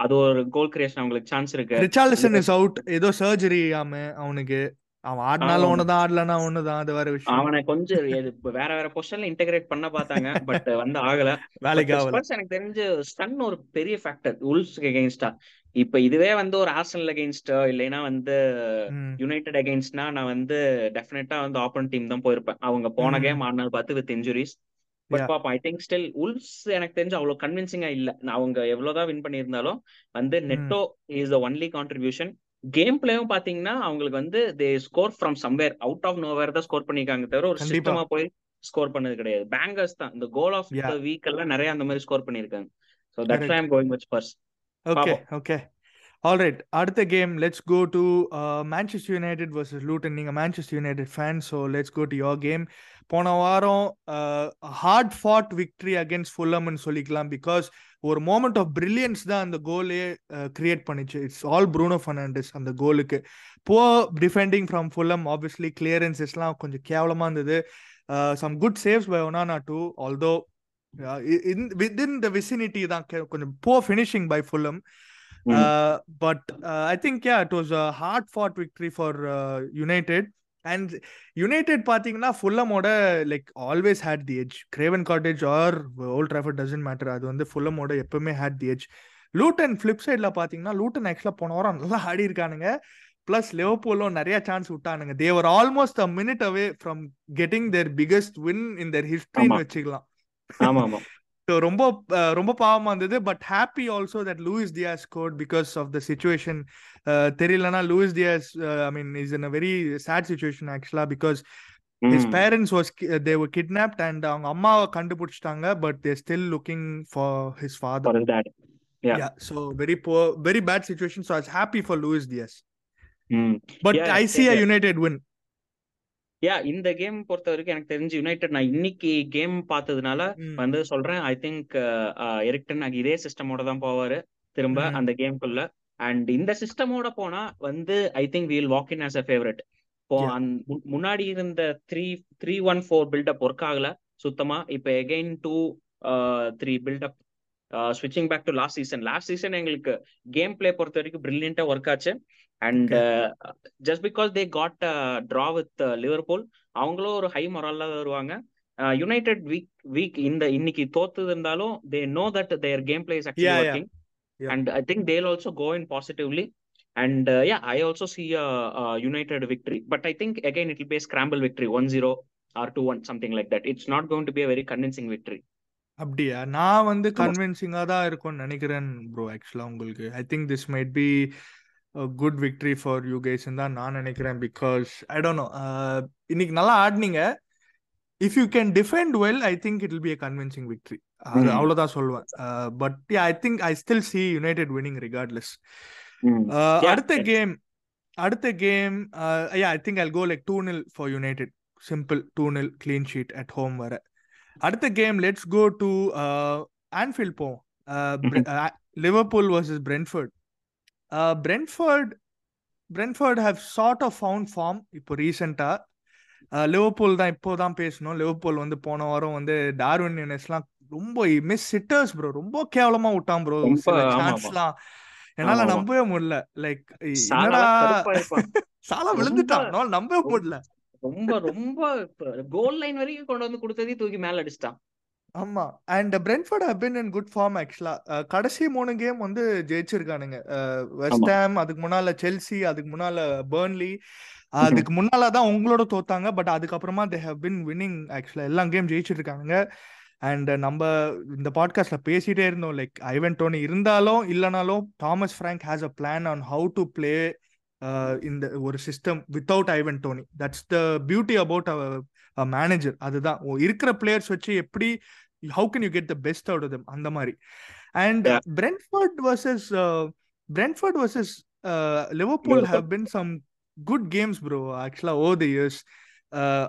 அது ஒரு கோல் கிரியேஷன் அவங்களுக்கு சான்ஸ் இருக்கு. ரிச்சார்லிசன் இஸ் அவுட் ஏதோ சர்ஜரி ஆம அவனுக்கு. அவன் ஆடினாலும் ஒண்ணுதான் ஆடலனா ஒண்ணுதான். அது வேற விஷயம். அவனை கொஞ்சம் [laughs] வேற வேற பொசிஷன்ல இன்டகிரேட் பண்ண பார்த்தாங்க பட் வந்து ஆகல. வேலைக்கு ஆகல. எனக்கு தெரிஞ்சு ஸ்டன் ஒரு பெரிய ஃபேக்டர் உல்ஸ்க்கு அகேன்ஸ்டா இப்ப இதுவே வந்து ஒரு ஆர்சனல் அகேன்ஸ்ட் இல்லைன்னா வந்து யுனைடெட் அகேன்ஸ்ட்னா நான் வந்து டெஃபினட்டா வந்து ஆப்பன் டீம் தான் போயிருப்பேன். அவங்க போன கேம் ஆடினது பார்த்து வித் இன்ஜுரிஸ் பட் பாப்போம் ஐ திங்க் ஸ்டில் உல்ஸ் எனக்கு தெரிஞ்சு அவ்வளவு கன்வின்சிங்கா இல்ல. அவங்க எவ்வளவுதான் வின் பண்ணியிருந்தாலும் வந்து Neto is the only contribution game பிளேயும் பாத்தீங்கன்னா அவங்களுக்கு வந்து they score from somewhere out of nowhere தான் ஸ்கோர் பண்ணிருக்காங்க தவிர ஒரு சிஸ்டமா போய் ஸ்கோர் பண்ணது கிடையாது. பேங்கர்ஸ் தான். இந்த கோல் ஆஃப். த வீக் எல்லாம் நிறைய அந்த மாதிரி ஸ்கோர் பண்ணிருக்காங்க so that's. I am going with Spurs okay பாப்போம். ஆல் ஆல்ரைட் அடுத்த game let's go to Manchester United versus Luton நீங்கள் Manchester United fan so let's go to your game போன வாரம் ஹார்ட் ஃபாட் விக்ட்ரி அகேன்ஸ்ட் ஃபுல்லம்னு சொல்லிக்கலாம் because ஒரு moment of brilliance தான் அந்த கோலே கிரியேட் பண்ணிச்சு. இட்ஸ் ஆல் ப்ரூனோ ஃபர்னாண்டஸ் அந்த கோலுக்கு poor defending from Fulham obviously கிளியரன்சஸ்லாம் கொஞ்சம் கேவலமாக இருந்தது. Some good saves by Onana two although in the vicinity தான் கே- கொஞ்சம் poor finishing by Fulham Uh, but uh, I think yeah, it was a hard fought victory for uh, United. And United பாத்தீங்கன்னா ஃபுல்லமோட like always had the edge Craven Cottage or Old Trafford doesn't matter அது வந்து ஃபுல்லமோட எப்பவுமே had the edge Luton flip சைடில் பார்த்தீங்கன்னா Luton ஆக்சுவலாக போன வாரம் நல்லா ஆடி இருக்கானுங்க. ப்ளஸ் லிவர்பூலும் நிறைய chance விட்டானுங்க. They were almost a minute away from getting their biggest win in their ஹிஸ்ட்ரின்னு ஆமா. வச்சுக்கலாம். ஆமா ஆமா So, ரொம்ப அஹ், ரொம்ப பாவமா இருந்தது but happy also that Luis Diaz scored because of the situation தெரியலனா Luis Diaz I mean is in a very sad situation ஆக்சுவலா because his hmm. Parents was they were kidnapped and அவங்க அம்மாவை கண்டுபிடிச்சிட்டாங்க but they still looking for his For father his dad. Yeah. Yeah so very poor very bad situation so I's happy for Luis Diaz hmm. But Yeah, I see same a here. United win yeah இந்த game பொறுத்த வரைக்கும் எனக்கு தெரிஞ்சு United நான் இன்னைக்கு game பார்த்ததுனால வந்து சொல்றேன். ஐ திங்க் எரிக்டன் இதே சிஸ்டமோட தான் போவாரு திரும்ப. அந்த கேம்குள்ள அண்ட் இந்த சிஸ்டமோட போனா வந்து I think we'll walk in as a favourite இப்போ முன்னாடி இருந்த three three one four build up work ஆகல. சுத்தமா இப்போ again two three build up ஸ்விட்சிங் back to last season last season எங்களுக்கு கேம் பிளே பொறுத்த வரைக்கும் பிரில்லியண்டா ஒர்க் ஆச்சு. And just because they got draw with Liverpool அவங்களும் ஒரு ஹை மொரல்ல வருவாங்க. யுனைடெட் வீக் வீக் இந்த இன்னைக்கு தோத்து இருந்தாலும் they know that their game play is actually. And I think they'll also go in positively and yeah I also see United victory but I think again it be scramble victory one zero or two one something like that it's not going to be very convincing victory அப்படியா? நான் வந்து. கன்வின்சிங்கா தான் இருக்கும்னு நினைக்கிறேன் bro ஆக்சுவலா உங்களுக்கு. I think this might be good victory for you guys தான் நான் நினைக்கிறேன் பிகாஸ் ஐ டோன்ட் நோ இன்னைக்கு நல்லா ஆடினீங்க. If you can defend well I think it will be a convincing victory அது ம். அவ்வளவுதான் சொல்லுவேன். But I think I still see United winning regardless அடுத்த. கேம் அடுத்த game I think I go like two nil for United simple two nil clean sheet at home வர. அடுத்த game let's go to Anfield for Liverpool versus Brentford Brentford Brentford have sort of found form இப்போ ரீசெண்டாக Liverpool தான் இப்போ தான் பேசணும். Liverpool வந்து போன வாரம் வந்து டார்வின் யூனிஸ்லாம் ரொம்ப மிஸ் சிட்டர்ஸ் ப்ரோ ரொம்ப கேவலமா விட்டான் ப்ரோ. சான்ஸ்லாம் என்னால. நம்பவே முடியல. லைக் சாலாலாம் என்னடா? கடுப்பா இருப்பான். சாலா ரொம்ப- விழுந்துட்டான். நம்பவே முடியல. ரொம்ப ரொம்ப கோல் லைன் வரைக்கும் கொண்டு வந்து கொடுத்ததையும் தூக்கி மேல அடிச்சிட்டான். ஆமா. And Brentford have been in good form ஆக்சுவலா கடைசி மூணு கேம் வந்து ஜெயிச்சிருக்கானுங்க. வெஸ்ட் ஹாம் அதுக்கு முன்னால செல்சி அதுக்கு முன்னால பர்ன்லி அதுக்கு முன்னால தான் உங்களோட தோத்தாங்க. பட் அதுக்கப்புறமா தே ஹவ் பின் வின்னிங் ஆக்சுவலா எல்லா கேம் ஜெயிச்சிருக்காங்க அண்ட் நம்ம இந்த பாட்காஸ்ட்ல பேசிட்டே இருந்தோம். லைக் ஐவன் டோனி இருந்தாலும் இல்லைனாலும் Thomas Frank has a plan on how to play இந்த ஒரு system without Ivan Toney that's the beauty about manager அதுதான். இருக்கிற பிளேயர்ஸ் வச்சு எப்படி how can you get the best out them அந்த மாதிரி. And. Brentford versus Brentford versus Liverpool. Have been some good games bro ஆக்சுவலா oh the years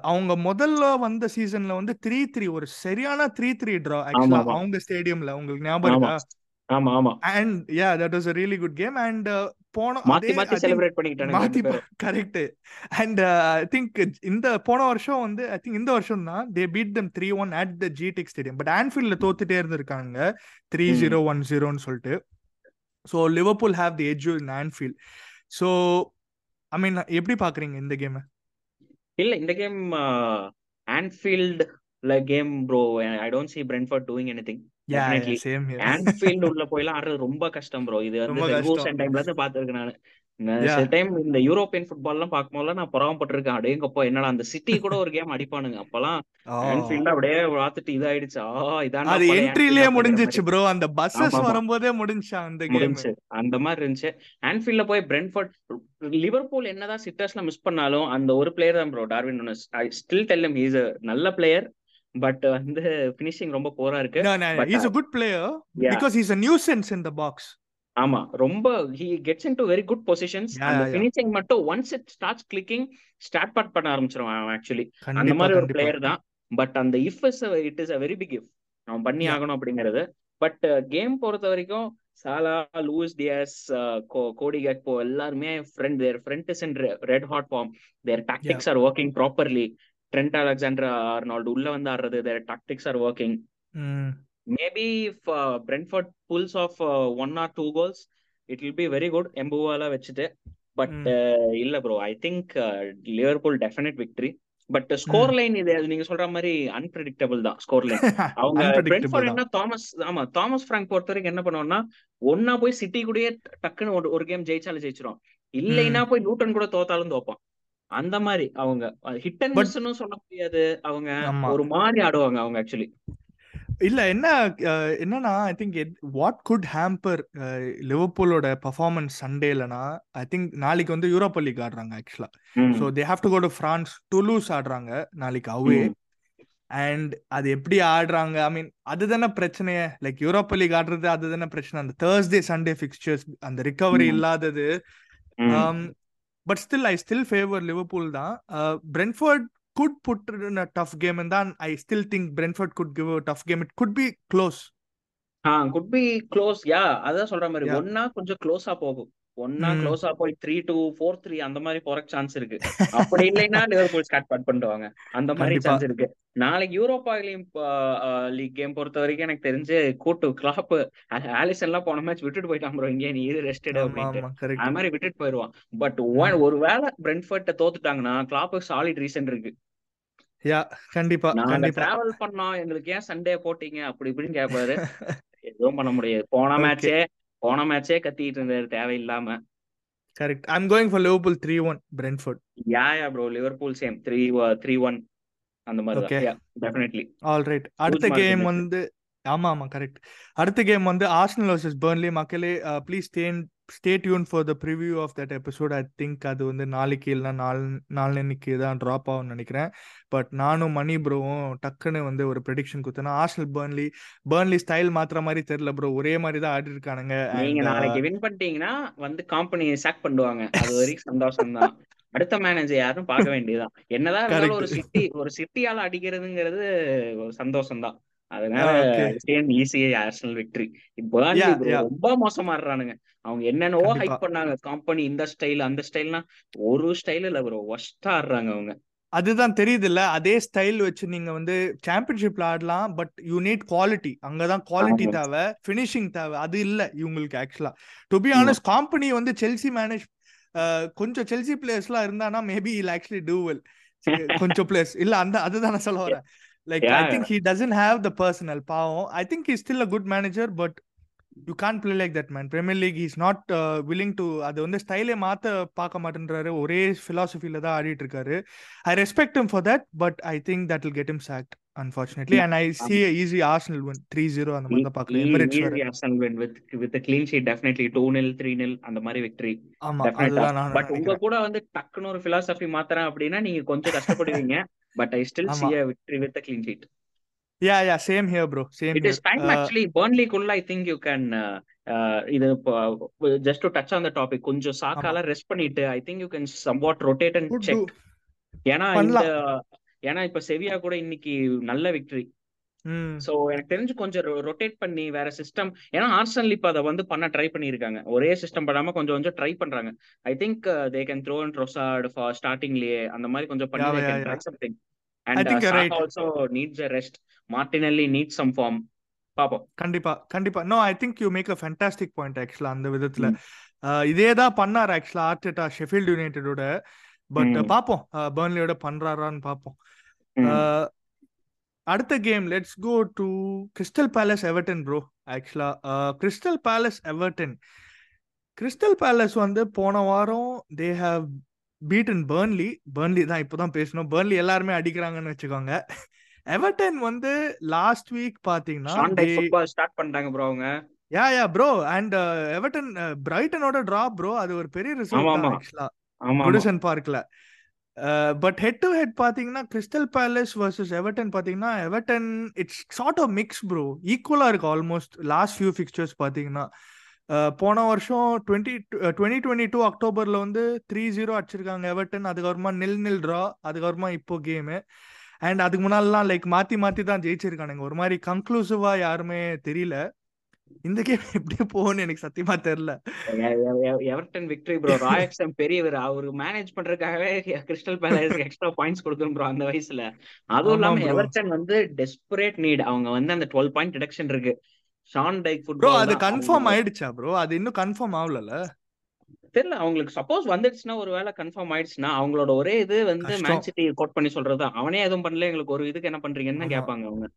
அவங்க முதல்ல வந்த சீசன்ல வந்து த்ரீ த்ரீ ஒரு சரியான த்ரீ த்ரீ ட்ரா ஆக்சுவலா. அவங்க ஸ்டேடியம்ல உங்களுக்கு ஞாபகம். இருக்கா? ஆமா. ஆமா and yeah that was a really good game and போன மாத்தி மாத்தி செலிப்ரேட் பண்ணிக்கிட்டானுங்க மாத்தி ரெண்டு பேரும். கரெக்ட் அண்ட் ஐ திங்க் இந்த போன வருஷம் வந்து ஐ திங்க் இந்த வருஷம் தான் they beat them three one at the ஜிடெக் Stadium but ஆன்ஃபீல்ட்ல தோத்துட்டே இருந்திருக்காங்க. த்ரீ. ஜீரோ ஒன் ஜீரோன்னு சொல்லிட்டு. So Liverpool have the edge in Anfield so I mean எப்படி பாக்குறீங்க இந்த கேம் இல்ல இந்த game Anfield game bro I don't see brentford doing. Same Anfield [laughs] உள்ள போயெல்லாம் ஆடுறது ரொம்ப கஷ்டம் ப்ரோ இது வந்து. டைம்ல இருந்து பாத்துருக்கேன் நானு. சில டைம் இந்த யூரோப்பியன் ஃபுட்பால் எல்லாம் பார்க்கும்போது நான் பொறாமப்பட்டிருக்கேன். அடேங்கப்பா என்னடா அந்த சிட்டி கூட ஒரு கேம் அடிப்பானுங்க. அப்பெல்லாம் ஆன்ஃபீல்ட் அப்படியே பார்த்துட்டு இதாயிடுச்சு. ஆ இதாண்டா அது என்ட்ரிலேயே முடிஞ்சிச்சு ப்ரோ அந்த பஸ்ஸஸ். வரும்போதே முடிஞ்சா அந்த கேம் அந்த மாதிரி இருந்துச்சு. ஆன்ஃபீல்ட்ல போய் பிரென்ஃபோர்ட் லிவர்பூல் என்னதான் சிட்டர்ஸ்ல மிஸ் பண்ணாலும் அந்த ஒரு பிளேயர் தான் bro Darwin Nunez I still tell him he is a நல்ல பிளேயர் பட் வந்து ஃபினிஷிங் ரொம்ப போரா இருக்கு. பட் He's a good player yeah because he's a nuisance in the box. ஆமா. ரொம்ப he gets in to very good positions Yeah, அந்த yeah, yeah. Finishing மட்டும் once it starts clicking start pot பண்ண ஆரம்பிச்சிருவான் அவன் ஆக்சுவலி அந்த மாதிரி ஒரு பிளேயர் தான். பட் அந்த if is it is a very big if அவன் பண்ணி Yeah. ஆகணும் அப்படிங்கிறது. பட் கேம் பொறுத்த வரைக்கும் சாலா லூயிஸ் டியாஸ் கோடி கட்போ எல்லாருமே front their front is in red hot form their Yeah. Tactics are working properly Trent Alexander Arnold உள்ள வந்து ஆடுறது their tactics are working. Maybe if Brentford pulls off uh, one or two goals it will be very good. எம்புவால வச்சுட்டு but Mm. இல்ல bro I think Liverpool definite victory but score. Line இது நீங்க சொல்ற மாதிரி அன்பிரடிக்டபிள் தான் score line [laughs] அவங்க Thomas ஆமா தாமஸ் ஃப்ராங்க் பொறுத்த வரைக்கும் என்ன பண்ணுவோம்னா ஒன்னா போய் சிட்டி கூடயே டக்குன்னு ஒரு கேம் ஜெயிச்சாலும் ஜெயிச்சிரும். இல்லைன்னா போய் லூட்டன் கூட தோத்தாலும் தோப்பான். அந்த மாதிரி அவங்க. ஹிட் அண்ட் பட் மிஸ்னும் சொல்ல முடியாது. அவங்க ஒரு மாதிரி ஆடுவாங்க அவங்க ஆக்சுவலி இல்ல என்ன என்னன்னா I think what good hamper லிவர்பூலோட பர்ஃபார்மன்ஸ் சண்டேலனா ஐ திங்க் நாளைக்கு வந்து யூரோப்பா லீக் ஆடுறாங்க ஆக்சுவலா so they have to go to France Toulouse ஆடுறாங்க நாளைக்கு அவே. அண்ட் அது எப்படி ஆடுறாங்க ஐ மீன் அதுதானே பிரச்சனையே. லைக் யூரோப்பா லீக் ஆடுறது அதுதானே பிரச்சனை. அந்த தேர்ஸ்டே சண்டே ஃபிக்ஸ்சர்ஸ் அந்த ரிகவரி இல்லாதது. But still I still favour Liverpool தான் Brentford a tough game and then I still think Brentford could give a tough game. It could be close. Uh could be close yeah அதான் சொல்ற மாதிரி. ஒன்னா கொஞ்சம் க்ளோஸா போகும் ஒன்னா. க்ளோஸா போய் த்ரீ டூ ஃபோர் த்ரீ அந்த மாதிரி போறக்கு சான்ஸ் இருக்கு. [laughs] அப்படி இல்லைன்னா லிவர்பூல் ஸ்டார்ட் பட் பண்ணுவாங்க அந்த மாதிரி. சான்ஸ் இருக்கு. நாளைக்கு யூரோப்பா லீக் கேம் பொறுத்த வரைக்கும் எனக்கு தெரிஞ்சு கூட்டு கிளாப் ஆலிசன் எல்லாம் போன மேட்ச் விட்டுட்டு போயிட்டான் ப்ரோ இங்கே நீ இது ரெஸ்டட் அப்படின்ட்டு. கரெக்ட் அது மாதிரி விட்டுட்டு போயிடுவான் பட் Mm. ஒரு வேளை பிரெண்ட்ஃபர்ட்ட தோத்துட்டாங்கன்னா கிளாப்புக்கு சாலிட் ரீசன் இருக்கு. யா கண்டிப்பா நாங்க டிராவல் பண்ணோம் எங்களுக்கு ஏன் சண்டே போட்டீங்க? அப்படி இப்படின்னு கேட்பாரு [laughs] எதுவும் பண்ண முடியாது. போன. மேட்சே போன மேட்சே கத்திட்டு இருந்தாரு தேவையில்லாம. Correct I am going for Liverpool three one Brentford yeah yeah bro Liverpool same three three one அந்த மாதிரி. தான் டெஃபினெட்லி ஆல் ரைட் அடுத்த கேம். வந்து ஆமா ஆமா கரெக்ட் அடுத்த கேம் வந்து ஆர்சனல் வர்சஸ் பர்ன்லி மக்களே please stay stay tune for the preview of that episode I think அது வந்து நாளைக்கு இல்லைனா நாள் நாளன்னைக்கு தான் ட்ராப் ஆகும்னு நினைக்கிறேன். பட் நானும் மணி ப்ரோவும் டக்குன்னு வந்து ஒரு ப்ரெடிக்ஷன் கொடுத்தேன்னா ஆர்சனல் பர்ன்லி பர்ன்லி ஸ்டைல் மாத்திர மாதிரி தெரியல ப்ரோ ஒரே மாதிரி தான் ஆடி இருக்கானுங்க. நீங்க நாளைக்கு வின் பண்ணிட்டீங்கன்னா வந்து கம்பெனி சாக் பண்ணுவாங்க. அது வரைக்கும் சந்தோஷம் தான். அடுத்த மேனேஜர் யாரும் பார்க்க வேண்டியதுதான். என்னதான் ஒரு. சிட்டி ஒரு சிட்டியால அடிக்கிறதுங்கிறது ஒரு சந்தோஷம் தான். அதனால. ஈஸியா ஆர்சனல் விக்டரி yeah. ரொம்ப மோசமா ஆடுறானுங்க அவங்க என்னென்னவோ. ஹைப் பண்ணாங்க. கம்பெனி இந்த ஸ்டைல் அந்த ஸ்டைல்னா ஒரு ஸ்டைல் இல்ல ப்ரோ ஒஸ்டா ஆடுறாங்க அவங்க. அதுதான் தெரியுது இல்ல அதே ஸ்டைல் வச்சு நீங்க வந்து சாம்பியன்ஷிப்ல ஆடலாம் பட் யூ நீட் குவாலிட்டி அங்கதான் குவாலிட்டி. தேவை ஃபினிஷிங் தேவை. அது இல்ல இவங்களுக்கு ஆக்சுவலா டு பி. ஆனஸ்ட் கம்பெனி வந்து செல்சி மேனேஜ் கொஞ்சம் செல்சி பிளேயர்ஸ்லாம் இருந்தானா maybe he'll actually do well கொஞ்சம் பிளேயர்ஸ் இல்ல அந்த அதுதான் நான் சொல்ல [laughs] வரேன். I Yeah. Think he doesn't have the personnel பாவம் I think he still a good manager but you can't play like that man Premier League is not willing to அது வந்து ஸ்டைலே மாத்த பார்க்க மாட்டேன்றாரு. ஒரே பிலாசபில தான் ஆடிட்டு இருக்காரு. I respect him for that but I think that will get him sacked unfortunately. Yeah. and i see a easy arsenal win 3-0 அந்த மாதிரி தான் பார்க்கல எமிரேட்ஸ் வேற. Arsenal win with with clean sheet definitely two nil three nil அந்த மாதிரி victory ஆமா அதுதான் but உங்க கூட வந்து டக்குன்னு ஒரு பிலாசபி மாத்துறேன் அப்படின்னா நீங்க கொஞ்சம் கஷ்டப்படுவீங்க. But I still. See a victory with clean sheet yeah yeah same here bro same it is time actually பர்ன்லிக்குள்ள I think you can இது just to touch on the topic கொஞ்சம் சாக்கால ரெஸ்ட் பண்ணிட்டு I think you can somewhat rotate and check. ஏன்னா இந்த. ஏன்னா இப்ப செவியா கூட இன்னைக்கு நல்ல விக்டரி சோ எனக்கு தெரிஞ்சு கொஞ்சம் ரொட்டேட் பண்ணி வேற சிஸ்டம் ஏன்னா ஆர்சனல் இப்ப அதை வந்து பண்ண ட்ரை பண்ணிருக்காங்க. ஒரே சிஸ்டம் பண்ணாம கொஞ்சம் கொஞ்சம் ட்ரை பண்றாங்க. I think they can throw and Trossard for ஸ்டார்டிங்லயே அந்த மாதிரி கொஞ்சம் பண்ணி they can try. Something I and. Also needs a rest Martinelli need some form பாப்போம். கண்டிப்பா கண்டிப்பா. No I think you make a fantastic point ஆக்சுவலா அந்த விதத்துல. இதே தான் பண்ணார் ஆக்சுவலா ஆர்டெட்டா ஷெஃபீல்டு யுனைடெடோட பட். பாப்போம் பர்ன்லியோட பண்றாரான்னு பாப்போம். அடுத்த game let's go to Crystal Palace Everton bro actually Crystal Palace Everton Crystal Palace வந்து போன வாரம் they have beaten Burnley Burnley தான் இப்போதான் பேசணும். பர்ன்லி எல்லாருமே அடிக்கிறாங்கன்னு வச்சுக்கோங்க. எவர்டன் வந்து லாஸ்ட் வீக் பாத்தீங்கன்னா ஸ்டார்ட் பண்ணிட்டாங்க ப்ரோ அவங்க. Yeah yeah bro and Everton பிரைட்டனோட drop bro அது ஒரு பெரிய ரிசல்ட் ஆக்சுவலா குடிசன் பார்க்ல பட் ஹெட் டு ஹெட் பாத்தீங்கன்னா கிறிஸ்டல் பேலஸ் வர்சஸ் எவர்டன் பாத்தீங்கன்னா Everton it's sort of mix bro equally இருக்கு ஆல்மோஸ்ட் லாஸ்ட் ஃபியூ ஃபிக்சர்ஸ் பாத்தீங்கன்னா. போன வருஷம் டுவெண்ட்டி டுவெண்ட்டி டுவெண்ட்டி டூ அக்டோபர்ல வந்து த்ரீ ஜீரோ அடிச்சிருக்காங்க எவர்டன் அதுக்கப்புறமா நில் நில் ட்ரா அதுக்கப்புறமா இப்போ கேமு அண்ட் அதுக்கு முன்னாடிலாம் லைக் மாத்தி மாத்தி தான் ஜெயிச்சிருக்கானுங்க. ஒரு மாதிரி கன்க்ளூசிவா யாருமே தெரியல. இந்த கேம் எப்படி போகும்னு எனக்கு சத்தியமா தெரியல. எவர்டன் விக்டரி ப்ரோ ராயக்ஸம் பெரியவர் அவரு மேனேஜ் பண்றதுக்காகவே கிறிஸ்டல் பேலஸ்க்கு எக்ஸ்ட்ரா பாயிண்ட்ஸ் கொடுக்கணும் ப்ரோ அந்த வயசுல. அதுவும் இல்லாம. எவர்டன் வந்து டெஸ்பரேட் நீட் அவங்க வந்து அந்த டுவெல் பாயிண்ட் டிடக்ஷன் இருக்கு. ஷான் டைக் ப்ரோ ஃபுட்பால் அது கன்ஃபார்ம் ஆயிடுச்சா ப்ரோ அது இன்னும் கன்ஃபார்ம் ஆகலல தெரியல. அவங்களுக்கு சப்போஸ் வந்துடுச்சுன்னா ஒரு வேளை கன்ஃபார்ம் ஆயிடுச்சுன்னா அவங்களோட ஒரே இது வந்து. மேன் சிட்டி கோட் பண்ணி சொல்றதுதான். அவனே எதுவும் பண்ணல எங்களுக்கு ஒரு இதுக்கு என்ன பண்றீங்கன்னு. கேட்பாங்க அவங்க?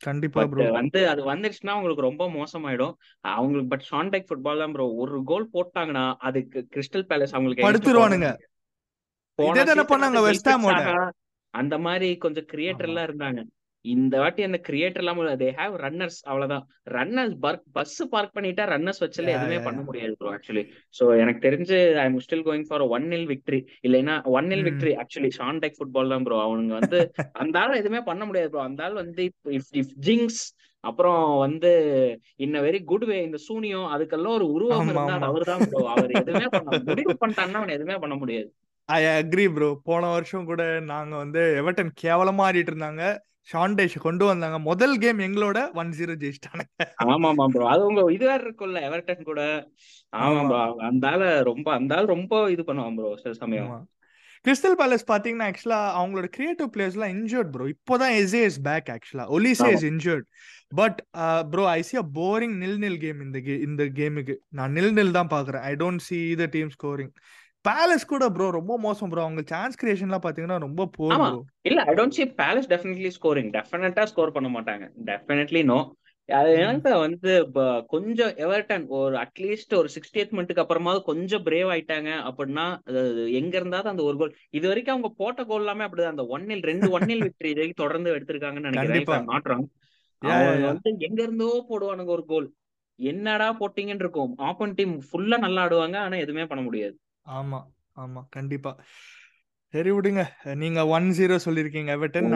கண்டிப்பா ப்ரோ வந்து அது வந்துடுச்சுன்னா அவங்களுக்கு ரொம்ப மோசமாயிடும். அவங்களுக்கு பட் ஷான் டைக் ஃபுட்பால் தான் ப்ரோ ஒரு கோல் போட்டாங்கன்னா அதுக்கு கிறிஸ்டல் பேலஸ் அவங்களுக்கு படுத்துருவானுங்க. அந்த மாதிரி கொஞ்சம் கிரியேட்டர். எல்லாம் இருந்தாங்க. இந்த வாட்டி அந்த கிரியேட்டர் இல்லாம தே ஹேவ் ரன்னர்ஸ் அவ்வளவுதான். ரன்னர்ஸ் பஸ் பார்க் பண்ணிட்டா ரன்னர்ஸ் வச்சுல Yeah, எதுவுமே பண்ண. முடியாது ப்ரோ ஆக்சுவலி சோ எனக்கு தெரிஞ்சு I am still going for one nil victory இல்லைன்னா one nil. Victory actually Sean Dyche football தான் ப்ரோ அவனுங்க வந்து [laughs] அந்த ஆள் எதுவுமே பண்ண முடியாது ப்ரோ அந்த ஆள் வந்து இஃப் இஃப் ஜிங்ஸ் அப்புறம் வந்து இன்ன வெரி குட் வே இந்த சூனியம் அதுக்கெல்லாம் ஒரு உருவம் ஆமா, இருந்தா அது ஆமா. அவர் தான் ப்ரோ அவர் எதுவுமே பண்ண [laughs] முடிவு பண்ணிட்டான்னா அவன் எதுவுமே பண்ண முடியாது. ஐ அக்ரி ப்ரோ போன வருஷம் கூட நாங்க வந்து எவர்டன் கேவலமா ஆடிட்டு இருந்தாங்க. ஷான் டேஷ் கொண்டு வந்தாங்க. முதல் கேம் எங்களோட ஒன் ஜீரோ ஜெயிச்சிட்டானுங்க. ஆமாமா ப்ரோ அது உங்க இது வேற இருக்கும்ல எவர்டன் கூட. ஆமா. ப்ரோ அந்த ஆள ரொம்ப அந்த ரொம்ப இது பண்ணுவான் ப்ரோ சில சமயம். கிறிஸ்டல் பேலஸ் பாத்தீங்கன்னா ஆக்சுவலா அவங்களோட கிரியேட்டிவ் பிளேயர்ஸ்லாம் இன்ஜர்ட் ப்ரோ இப்போதான் எஸ்ஏ இஸ் பேக் ஆக்சுவலா Olise. Is injured but bro I see a boring nil nil game இந்த கே இந்த கேமுக்கு நான் நில் நில் தான் பாக்குறேன். I don't see the team scoring Palace கூட ப்ரோ ரொம்ப மோசம் ப்ரோ அவங்க சான்ஸ் கிரியேஷன்லாம் பாத்தீங்கன்னா ரொம்ப போர் இல்ல I don't see Palace definitely scoring டெஃபினட்டா ஸ்கோர் பண்ண மாட்டாங்க. டெஃபினெட்லி நோ அது. எனக்கு வந்து கொஞ்சம் எவர்டன் ஒரு அட்லீஸ்ட் ஒரு சிக்ஸ்டி மினிட்டுக்கு அப்புறமாவது கொஞ்சம் பிரேவ் ஆயிட்டாங்க அப்படின்னா எங்க இருந்தாலும் அந்த ஒரு கோல் இது வரைக்கும் அவங்க போட்ட கோல் எல்லாமே அப்படிதான். அந்த ஒன் நில் ரெண்டு ஒன் நில் விக்டரி இது வரைக்கும் தொடர்ந்து எடுத்திருக்காங்கன்னு நினைக்கிறேன். மாற்றம் வந்து எங்க இருந்தோ போடுவானுங்க ஒரு கோல் என்னடா போட்டீங்கன்னு இருக்கும். ஆப்பன் டீம் ஃபுல்லா நல்லா ஆடுவாங்க ஆனா எதுவுமே பண்ண முடியாது. ஆமா ஆமா. கண்டிப்பா. சரி விடுங்க. நீங்க ஒன் ஜீரோ சொல்லிருக்கீங்க Everton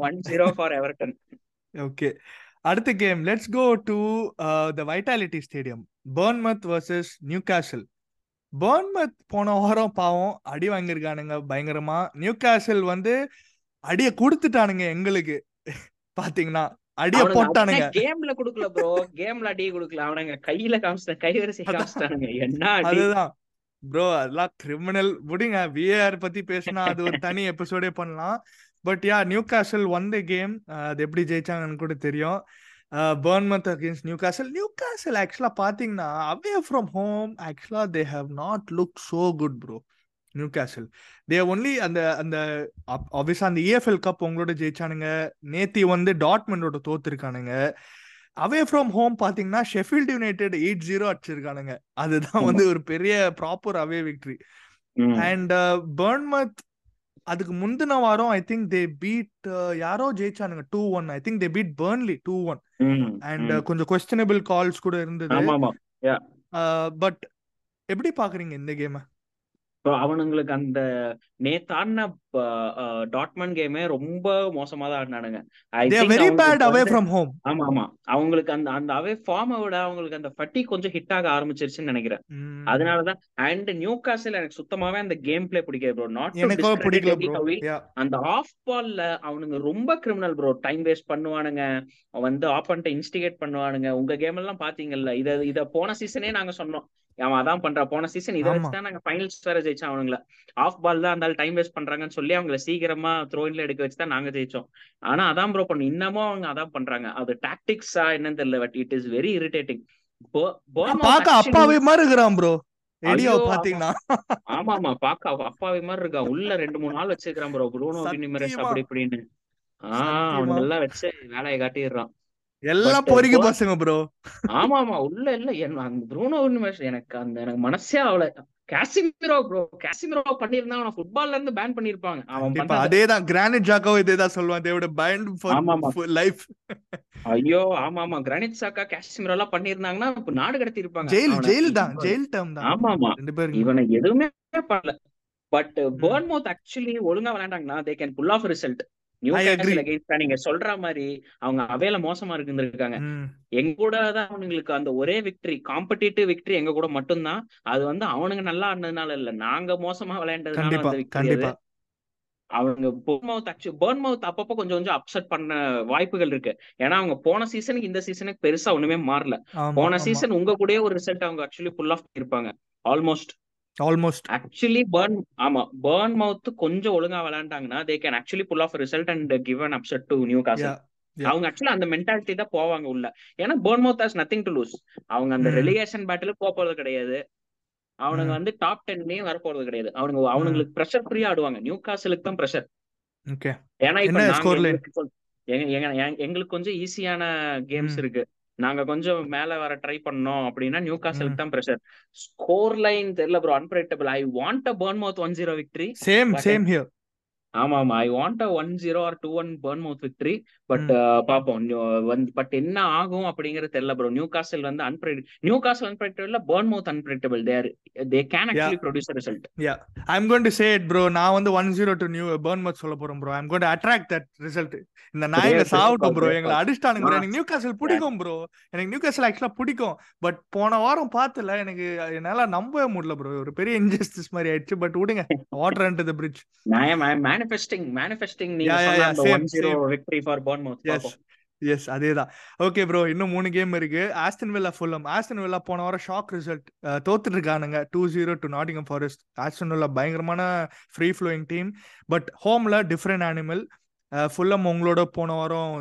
one zero for Everton okay அடுத்த game let's go to the Vitality Stadium Bournemouth versus Newcastle Bournemouth போன வாரம் பாவம் அடி வாங்கியிருக்கானுங்க பயங்கரமா. நியூ கேசல் வந்து அடிய கொடுத்துட்டானுங்க எங்களுக்கு. பாத்தீங்கன்னா அடிய போட்டானுங்க. கேம்ல குடுக்கல ப்ரோ கேம்ல அடி குடுக்கல. அவனுங்க கையில காமிச்சிட்ட கைவரிசை. காமிச்சிட்டானுங்க. என்ன அதுதான். ப்ரோ அதெல்லாம் கிரிமினல் விடுங்க விஏஆர் பத்தி பேசினா அது ஒரு தனி எபிசோடே பண்ணலாம். But yeah Newcastle won the game அது எப்படி ஜெயிச்சாங்கன்னு கூட தெரியும். Bournemouth against Newcastle Newcastle actually பாத்தீங்கன்னா away from home actually they have not look so good bro Newcastle they only அந்த அந்த ஆப்வியஸா அந்த இஎஃப்எல் கப் உங்களோட ஜெயிச்சானுங்க. நேத்தி வந்து டாட்மெண்டோட தோத்துருக்கானுங்க. அவே ஃப்ரம் ஹோம் பாத்தீங்கன்னா ஷெஃபீல்ட் யுனைடெட் எயிட் ஜீரோ அடிச்சிருக்கானுங்க. அதுதான். வந்து ஒரு பெரிய proper away victory. And Bournemouth அதுக்கு முந்தின வாரம் ஐ திங்க் தே பீட் யாரோ ஜெயிச்சானுங்க two one I think they beat Burnley two one and. கொஞ்சம் கொஸ்டினபிள் கால்ஸ் கூட இருந்தது. பட் எப்படி பாக்குறீங்க இந்த கேம அவனுங்களுக்கு அந்த நேத்தாடின டாட்மன் கேமே ரொம்ப மோசமா தான் ஆடினானுங்க very bad away from home ஆமா ஆமா. அவங்களுக்கு அந்த அந்த அவே ஃபார்மை விட அவங்களுக்கு அந்த ஃபட்டி கொஞ்சம் ஹிட் ஆக ஆரம்பிச்சிருச்சுன்னு நினைக்கிறேன். அதனாலதான் அண்ட் நியூ காசில் எனக்கு சுத்தமாவே அந்த கேம் பிளே பிடிக்காது ப்ரோ நாட் பிடிக்கல அந்த ஆஃப் பால்ல அவனுங்க ரொம்ப கிரிமினல் ப்ரோ டைம் வேஸ்ட் பண்ணுவானுங்க. வந்து ஆப்பன்ட்ட இன்ஸ்டிகேட் பண்ணுவானுங்க. உங்க கேம் எல்லாம் பாத்தீங்கல்ல இத இத போன சீசனே நாங்க சொன்னோம். அவன் அதான் பண்றா. போன சீசன் இதை ஆமா. வச்சு தான் நாங்க ஃபைனல்ஸ் வேற ஜெயிச்சோம் அவனுங்கள. ஆஃப் பால் தான் அந்த டைம் வேஸ்ட் பண்றாங்கன்னு சொல்லி அவங்கள சீக்கிரமா த்ரோயின்ல எடுக்க வச்சு தான் நாங்க ஜெயிச்சோம். ஆனா அதான் ப்ரோ பண்ணு இன்னமும் அவங்க அதான் பண்றாங்க. அது டாக்டிக்ஸா என்னன்னு தெரியல but it is very irritating பாக்க அப்பாவே மாதிரி இருக்கிறான் ப்ரோ ஆமா ஆமா பாக்க அப்பாவி மாதிரி உள்ள ரெண்டு மூணு நாள் வச்சிருக்கான் ப்ரோ ப்ரூனோ அப்படி இப்படின்னு. ஆஹ் அவனுங்க எல்லாம் வச்சு வேலையை காட்டிடுறான். எல்லாம் பட் பொறுக்கி பசங்க ப்ரோ ஆமா ஆமா உள்ள இல்ல. ப்ரூனோ எனக்கு அந்த எனக்கு மனசே அவள காசிமிரோ ப்ரோ காசிமிரோ பண்ணியிருந்தா அவனை ஃபுட்பால்ல இருந்து பேன் பண்ணிருப்பாங்க அவன் அதேதான். கிரானைட் ஜாக்கோ இதேதான் சொல்லுவான். தேவோட ஆமா ஃபார் லைஃப் ஐயோ ஆமா ஆமா கிரானிட் சாக்கா காஷ்மீர் எல்லாம் பண்ணிருந்தாங்கன்னா இப்ப நாடு கடத்தி இருப்பாங்க ஜெயில் ஜெயில் தான். ஜெயில் டேர்ம் தான். ஆமா ஆமா ரெண்டு பேருக்குமே. இவனை எதுவுமே பண்ணல. பட் பேர்ன் மவுத் ஆக்சுவலி ஒழுங்கா விளையாண்டாங்கன்னா they can pull off result Newcastle அகைன்ஸ்டா நீங்க சொல்ற மாதிரி அவங்க அவையில மோசமா இருந்திருக்காங்க. ம். எங்க கூட தான் அவனுங்களுக்கு அந்த ஒரே விக்டரி காம்படிட்டிவ் விக்டரி எங்க கூட மட்டும்தான். அது வந்து அவனுங்க நல்லா ஆடினதுனால இல்ல. நாங்க மோசமா விளையாண்டதுனால அவங்க Bournemouth actually Bournemouth அப்பப்போ கொஞ்சம் கொஞ்சம் அப்செட் பண்ண வாய்ப்புகள் இருக்கு. ஏன்னா அவங்க போன சீசனுக்கு இந்த சீசனுக்கு பெருசா ஒண்ணுமே மாறல. போன சீசன் உங்க கூடயே ஒரு ரிசல்ட் அவங்க ஆக்சுவலி புல் ஆஃப் இருப்பாங்க ஆல்மோஸ்ட் ஆல்மோஸ்ட் ஆக்சுவலி பேர்ன் ஆமா பேர்ன் மவுத் கொஞ்சம் ஒழுங்கா விளையாண்டாங்கன்னா they can actually pull off result and give an upset to Newcastle அவங்க ஆக்சுவலி அந்த மென்டாலிட்டி தான் போவாங்க உள்ள. ஏன்னா Bournemouth has nothing to lose அவங்க அந்த ரெலிகேஷன் பேட்டில் போக போறது கிடையாது. அவனுங்க ம் வந்து டாப் டென்லயும் வர போறது கிடையாது. அவனுங்க அவனுங்களுக்கு ப்ரெஷர் ஃப்ரீயா ஆடுவாங்க. நியூ காசலுக்கு தான் ப்ரெஷர் ஏன்னா இப்ப எங்களுக்கு கொஞ்சம் ஈஸியான கேம்ஸ் இருக்கு. நாங்க கொஞ்சம் மேல வர ட்ரை பண்ணோம் அப்படின்னா நியூ காசலுக்கு தான் ப்ரெஷர் ஸ்கோர் லைன் தெரியல bro unpredictable I want a Bournemouth one zero victory same same here ஆமா ஆமா I want a one zero or two one Bournemouth victory but பாப்போம். பட் என்ன ஆகும் அப்படிங்கறது தெரியல ப்ரோ நியூ காசல் வந்து unpredictable Newcastle unpredictable Bournemouth unpredictable there they can actually produce result yeah I'm going to say it bro நான் வந்து one zero to new Bournemouth சொல்ல போறேன் bro I'm going to attract that result இந்த நாய்ங்க சாவட்டும் bro எங்களை bro ஆ. எனக்கு நியூ காசல். பிடிக்கும் ப்ரோ எனக்கு நியூ காசல் ஆக்சுவலா பிடிக்கும். பட் போன வாரம் பார்த்தல எனக்கு என்னால நம்பவே முடியல ப்ரோ ஒரு பெரிய இன்ஜஸ்டிஸ் மாதிரி ஆயிடுச்சு. பட் விடுங்க வாட்டர் அண்ட் த பிரிட்ஜ் நான் ஐ மேனிஃபெஸ்டிங் மேனிஃபெஸ்டிங் நீங்க சொன்ன அந்த victory for Bournemouth yes பாப்போம் எஸ் அதேதான். ஓகே ப்ரோ இன்னும் மூணு கேம் இருக்கு. Aston Villa Fulham Aston Villa போன வாரம் ஷாக் ரிசல்ட் தோத்துட்டு இருக்கானுங்க two zero to Nottingham Forest Aston Villa பயங்கரமான ஃப்ரீ ஃப்ளோயிங் டீம் பட் ஹோம்ல டிஃப்ரெண்ட் அனிமல் ஃபுல்லம் உங்களோட போன வாரம்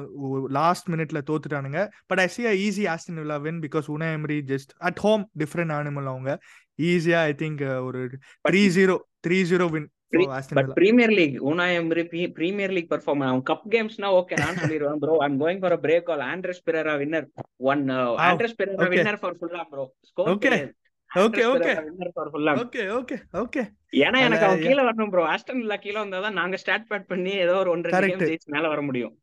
லாஸ்ட் மினிட்ல தோத்துட்டானுங்க. But I see easy Aston Villa win because Unai Emery just at home different animal அவங்க. ஈஸியா ஐ திங்க் ஒரு three zero three zero win but Premier League Unai Emery Premier League perform அவன் cup கேம்ஸ்னா okay நான் சொல்லிடுவேன் bro I'm going for brave call Andreas Pereira winner one Andreas Pereira winner for Fulham bro score okay okay okay okay okay okay ஏன்னா எனக்கு அவன் கீழே வரணும் bro Aston கீழே வந்தாதான் நாங்க ஸ்டார்ட் பேட் பண்ணி ஏதோ ஒரு ஒன்று ரெண்டு கேம் கரெக்ட் ஜெயிச்சு மேல வர முடியும்.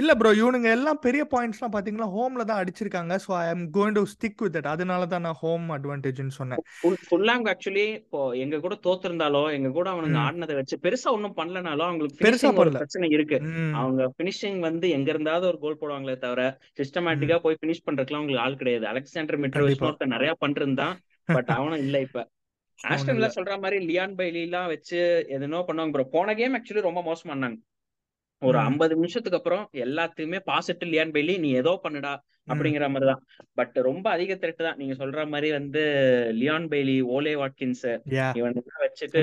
இல்ல ப்ரோ இவனுங்க எல்லாம் பெரிய பாயிண்ட்ஸ்லாம் பாத்தீங்கன்னா ஹோம்ல தான் அடிச்சிருக்காங்க. So I am going to stick with that அதனால தான் நான் ஹோம் அட்வான்டேஜ்னு சொன்னேன். ஃபுல்லாங் ஆக்சுவலி இப்போ எங்க கூட தோத்திருந்தாலோ எங்க கூட அவனுங்க ஆடினதை வச்சு பெருசா ஒன்றும் பண்ணலனாலும் அவங்களுக்கு பெருசா ஒரு பிரச்சனை இருக்கு. அவங்க ஃபினிஷிங் வந்து எங்க இருந்தாவது ஒரு கோல் போடுவாங்களே தவிர சிஸ்டமேட்டிக்கா போய் ஃபினிஷ் பண்றதுக்குலாம் அவங்களுக்கு ஆள் கிடையாது. அலெக்சாண்டர் மிட்ரோவிச் ஒருத்தன் நிறைய பண்ணிருந்தான் பட் அவனும் இல்ல இப்ப. அவனு ஆஸ்டன் இல்ல. வில்லா சொல்ற மாதிரி லியான் பைலி எல்லாம் வச்சு எதுனோ பண்ணுவாங்க ப்ரோ போன கேம் ஆக்சுவலி ரொம்ப மோசம் பண்ணாங்க ஒரு ஐம்பது நிமிஷத்துக்கு அப்புறம் எல்லாத்தையுமே பாசிட்டு லியான் பெய்லி நீ ஏதோ பண்ணுடா அப்படிங்கிற மாதிரி தான். பட் ரொம்ப அதிக த்ரெட் தான். நீங்க சொல்ற மாதிரி வந்து லியான் பெய்லி ஓலே வாட்கின்ஸ் இவன் வச்சுட்டு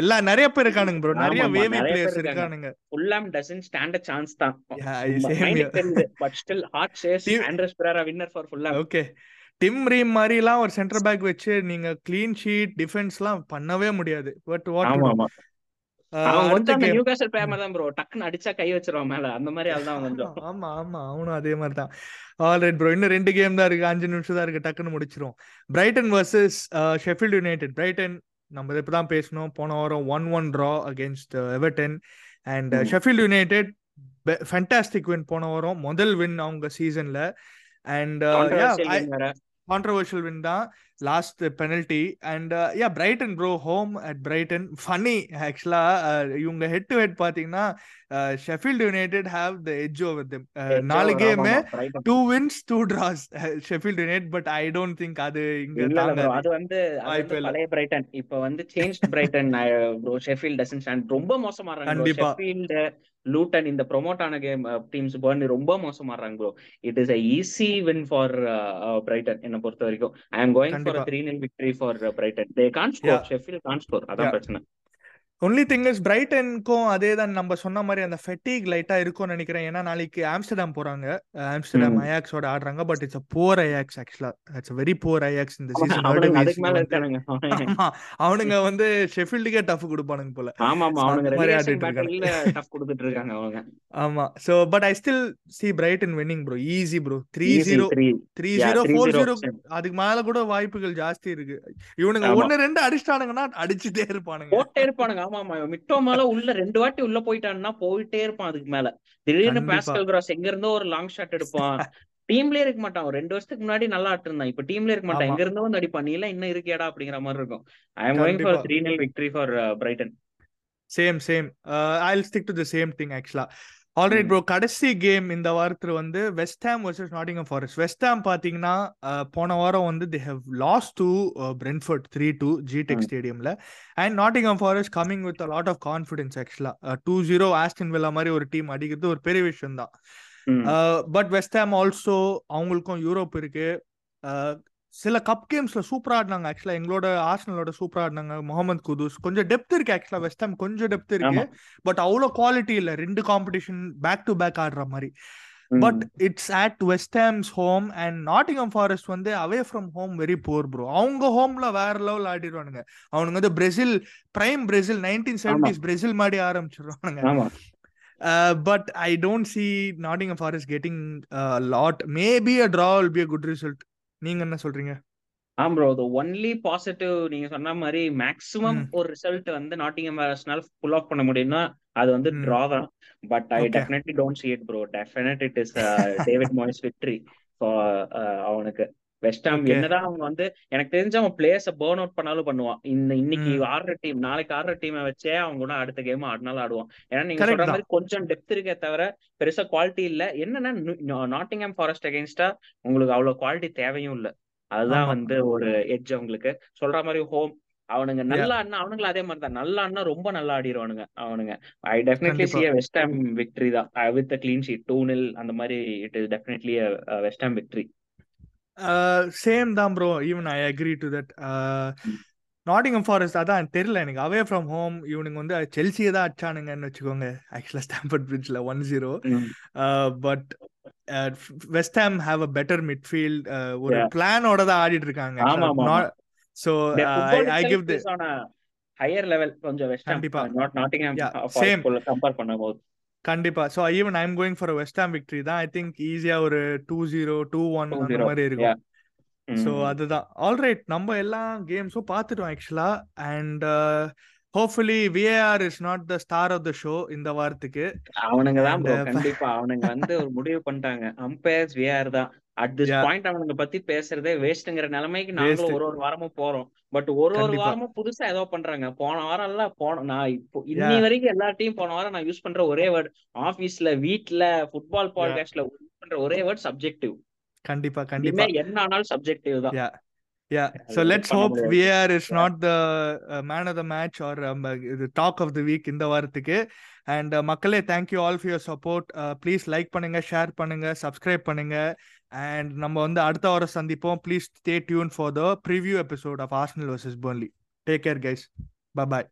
எல்லாம் நிறைய பேர் இருக்கானுங்க ப்ரோ நிறைய வேவி பிளேயர்ஸ் இருக்கானுங்க. Fulham doesn't stand a chance தான். But still hard team Andreas Pereira winner for Fulham okay Tim Ream மாதிரிலாம் ஒரு சென்டர் பேக் வச்சு நீங்க க்ளீன் ஷீட் டிஃபென்ஸ்லாம் பண்ணவே முடியாது. பட் வாட் ரெண்டு கேம். தான் இருக்கு. அஞ்சு நிமிஷம் தான் இருக்கு. டக்குன்னு முடிச்சிரும் Brighton versus Sheffield United Brighton நம்ம இப்போ தான் பேசணும் போன வாரம் one one draw against Everton and. Sheffield United fantastic win போன வாரம். முதல் வின் அவங்க சீசன்ல அண்ட் கான்ட்ரவர்ஷியல் வின் தான். Last penalty and yeah Brighton bro home at Brighton funny ஆக்சுவலா இவங்க ஹெட் டு ஹெட் பாத்தீங்கன்னா Sheffield United have the edge over them Edge நாலு over, game. Two wins two draws Sheffield United but I don't think அது இங்க அது வந்து பழைய Brighton இப்ப வந்து change Brighton bro Sheffield doesn't stand ரொம்ப ப்ரோ கண்டிப்பா. லூட்டன் இந்த ப்ரொமோட் ஆன கேம் டீம்ஸ் பர்ன் ரொம்ப மோசமாறாங்க bro it is a easy win for Brighton என்ன பொறுத்த வரைக்கும் I am going for three nil victory for Brighton they can't score Sheffield can't score yeah அதான் பிரச்சனை. ஒன்லி திங் இஸ் பிரைட்டனுக்கும் அதே தான் நம்ம சொன்ன மாதிரி அந்த ஃபெட்டிக் லைட்டா இருக்கும்னு நினைக்கிறேன். ஏன்னா நாளைக்கு ஆம்ஸ்டர்டாம் போறாங்க. ஆம்ஸ்டர்டாம். அயாக்ஸோட ஆடுறாங்க. பட் இட்ஸ் போர் அயாக்ஸ் ஆக்சுவலா இட்ஸ் வெரி போர் அயாக்ஸ் இந்த சீசன் அவனுங்க வந்து ஷெஃபீல்டுக்கே டஃப் கொடுப்பானுங்க போல. ஆமா. So but I still see Brighton winning bro easy bro three zero three zero four zero அதுக்கு மேல கூட வாய்ப்புகள் ஜாஸ்தி இருக்கு. இவனுங்க ஒன்னு ரெண்டு அடிச்சிட்டானுங்கன்னா அடிச்சுட்டே இருப்பானுங்க. போட்டே இருப்பானுங்க. ஆமா ஆமா மிட்டோ மேல உள்ள ரெண்டு வாட்டி உள்ள போயிட்டான்னா போயிட்டே இருப்பான் அதுக்கு மேல. திடீர்னு பாஸ்கல் கிராஸ் எங்க இருந்தோ ஒரு லாங் ஷாட் எடுப்பான். டீம்லயே இருக்க மாட்டான். ஒரு ரெண்டு வருஷத்துக்கு முன்னாடி நல்லா ஆட்டு இருந்தான் இப்ப டீம்ல இருக்க மாட்டான். எங்க இருந்தோ வந்து அடிப்பான். நீ எல்லாம் இன்னும் இருக்கியாடா? அப்படிங்கிற மாதிரி இருக்கும். I am going for three nil victory for Brighton same same I stick to the same thing actually alright bro கடைசி கேம் இந்த வாரத்துல வந்து West Ham versus Nottingham Forest West Ham பாத்தீங்கன்னா போன வாரம் வந்து they have lost to Brentford three two G tech ஸ்டேடியம்ல and Nottingham Forest coming with lot of confidence actually two zero Aston Villa மாதிரி ஒரு டீம் அடிக்கிறது ஒரு பெரிய விஷயம் தான் பட் வெஸ்ட் ஹாம் ஆல்சோ அவங்களுக்கும் யூரோப் இருக்கு. சில கப் கேம்ஸ்ல சூப்பரா ஆடினாங்க. ஆக்சுவலா எங்களோட ஆர்சனலோட சூப்பரா ஆடினாங்க. முகமது குதூஸ். கொஞ்சம் டெப்த் இருக்கு ஆக்சுவலா வெஸ்ட் ஹாம் கொஞ்சம் டெப்த் இருக்கு. பட் அவ்வளோ குவாலிட்டி இல்ல. ரெண்டு காம்படிஷன் பேக் டு பேக் ஆடுற மாதிரி. But it's at West Ham's home and Nottingham Forest வந்து away from home very poor bro அவங்க ஹோம்ல வேற லெவல் ஆடிடுவானுங்க. அவனுங்க வந்து Brazil prime Brazil nineteen seventies Brazil மாதிரி ஆரம்பிச்சிடுவானுங்க ஆமா. But I don't see Nottingham Forest getting lot maybe a draw will be a good result நீங்க என்ன சொல்றீங்க? ஆம் ப்ரோ த ஒன்லி பாசிட்டிவ் நீங்க சொன்ன மாதிரி மேக்ஸிமம் ஒரு ரிசல்ட் வந்து நாட்டிங்ஹாம் ஃபாரஸ்ட்னால புல் ஆஃப் பண்ண முடியும்னா அது வந்து டிரா தான். But I definitely don't see it bro definite it is David Moyes victory அவனுக்கு. வெஸ்ட் ஹாம் ஓகே என்னதான் அவங்க வந்து எனக்கு தெரிஞ்சு அவன் பிளேயர்ஸ பேர்ன் அவுட் பண்ணாலும் பண்ணுவான். இந்த இன்னைக்கு ஆடுற டீம் நாளைக்கு ஆடுற டீமை வச்சே அவங்க கூட அடுத்த கேம் ஆடினாலும் ஆடுவான். ஏன்னா நீங்க சொல்ற மாதிரி கொஞ்சம் டெப்த் இருக்கே தவிர பெருசா குவாலிட்டி இல்ல. என்னன்னா நாட்டிங்ஹாம் ஃபாரஸ்ட் அகேன்ஸ்டா உங்களுக்கு அவ்வளவு குவாலிட்டி தேவையும் இல்ல. அதுதான் வந்து ஒரு எட்ஜ் அவங்களுக்கு. சொல்ற மாதிரி ஹோம் அவனுங்க நல்லா ஆடினா அவனுங்களும் அதே மாதிரி தான். நல்லா ஆடினா ரொம்ப நல்லா ஆடிடுவானுங்க அவனுங்க. I definitely see West Ham victory தான். With clean sheet two nil அந்த மாதிரி it is definitely West Ham victory same தான் bro even I agree to that Nottingham Forest அதான் தெரியல எனக்கு. அவே ஃப்ரம் ஹோம் இவனுங்க வந்து செல்சியை தான் அடிச்சானுங்கன்னு வச்சுக்கோங்க. Actually Stamford பிரிட்ஜ்ல one zero but West Ham have a better midfield ஒரு பிளானோட தான் ஆடிட்டு இருக்காங்க. So I give higher level கொஞ்சம் வெஸ்ட் ஹாம் கண்டிப்பா. நாட்டிங்ஹாம் சேம் கம்பேர் பண்ணும்போது. கண்டிப்பா. So even I am going for West Ham victory தான் ஐ திங்க் ஈஸியா ஒரு டூ ஜீரோ டூ ஒன் அந்த மாதிரி இருக்கும். ஸோ அதுதான். ஆல்ரைட் நம்ம எல்லா கேம்ஸும் பார்த்துட்டோம் actually and hopefully VAR is not the star of the show இந்த வாரத்துக்கு. அவனுங்க தான் ப்ரோ கண்டிப்பா. அவனுங்க வந்து ஒரு முடிவு பண்ணிட்டாங்க. அம்பையர்ஸ் விஆர் தான். அட் திஸ் பாயிண்ட் அவனுங்க பத்தி பேசுறதே வேஸ்ட்ங்கிற நிலைமைக்கு நாங்களும் ஒரு ஒரு வாரமும் போறோம். பட் ஒரு ஒரு வாரமும் புதுசா ஏதோ பண்றாங்க. போன வாரம் எல்லாம் போன நான் இப்போ இன்னி வரைக்கும் எல்லா டீம் போன வாரம் நான் யூஸ் பண்ற ஒரே வேர்ட் ஆபீஸ்ல வீட்ல ஃபுட்பால் பாட்காஸ்ட்ல யூஸ் பண்ற ஒரே வேர்ட் சப்ஜெக்டிவ் கண்டிப்பா கண்டிப்பா. என்ன ஆனாலும் சப்ஜெக்டிவ் தான். யா யா அது ஸோ ஒண்ணும் லெட்ஸ் பண்ண ஹோப் முடியாது. VAR is Yeah. Not the man of the match or இது டாக் ஆஃப் த வீக் இந்த வாரத்துக்கு. அண்ட் மக்களே thank you all for your support please like பண்ணுங்க ஷேர் பண்ணுங்க சப்ஸ்கிரைப் பண்ணுங்க. அண்ட் நம்ம வந்து அடுத்த வாரம் சந்திப்போம். Please stay tuned for the preview episode of Arsenal versus Burnley take care guys bye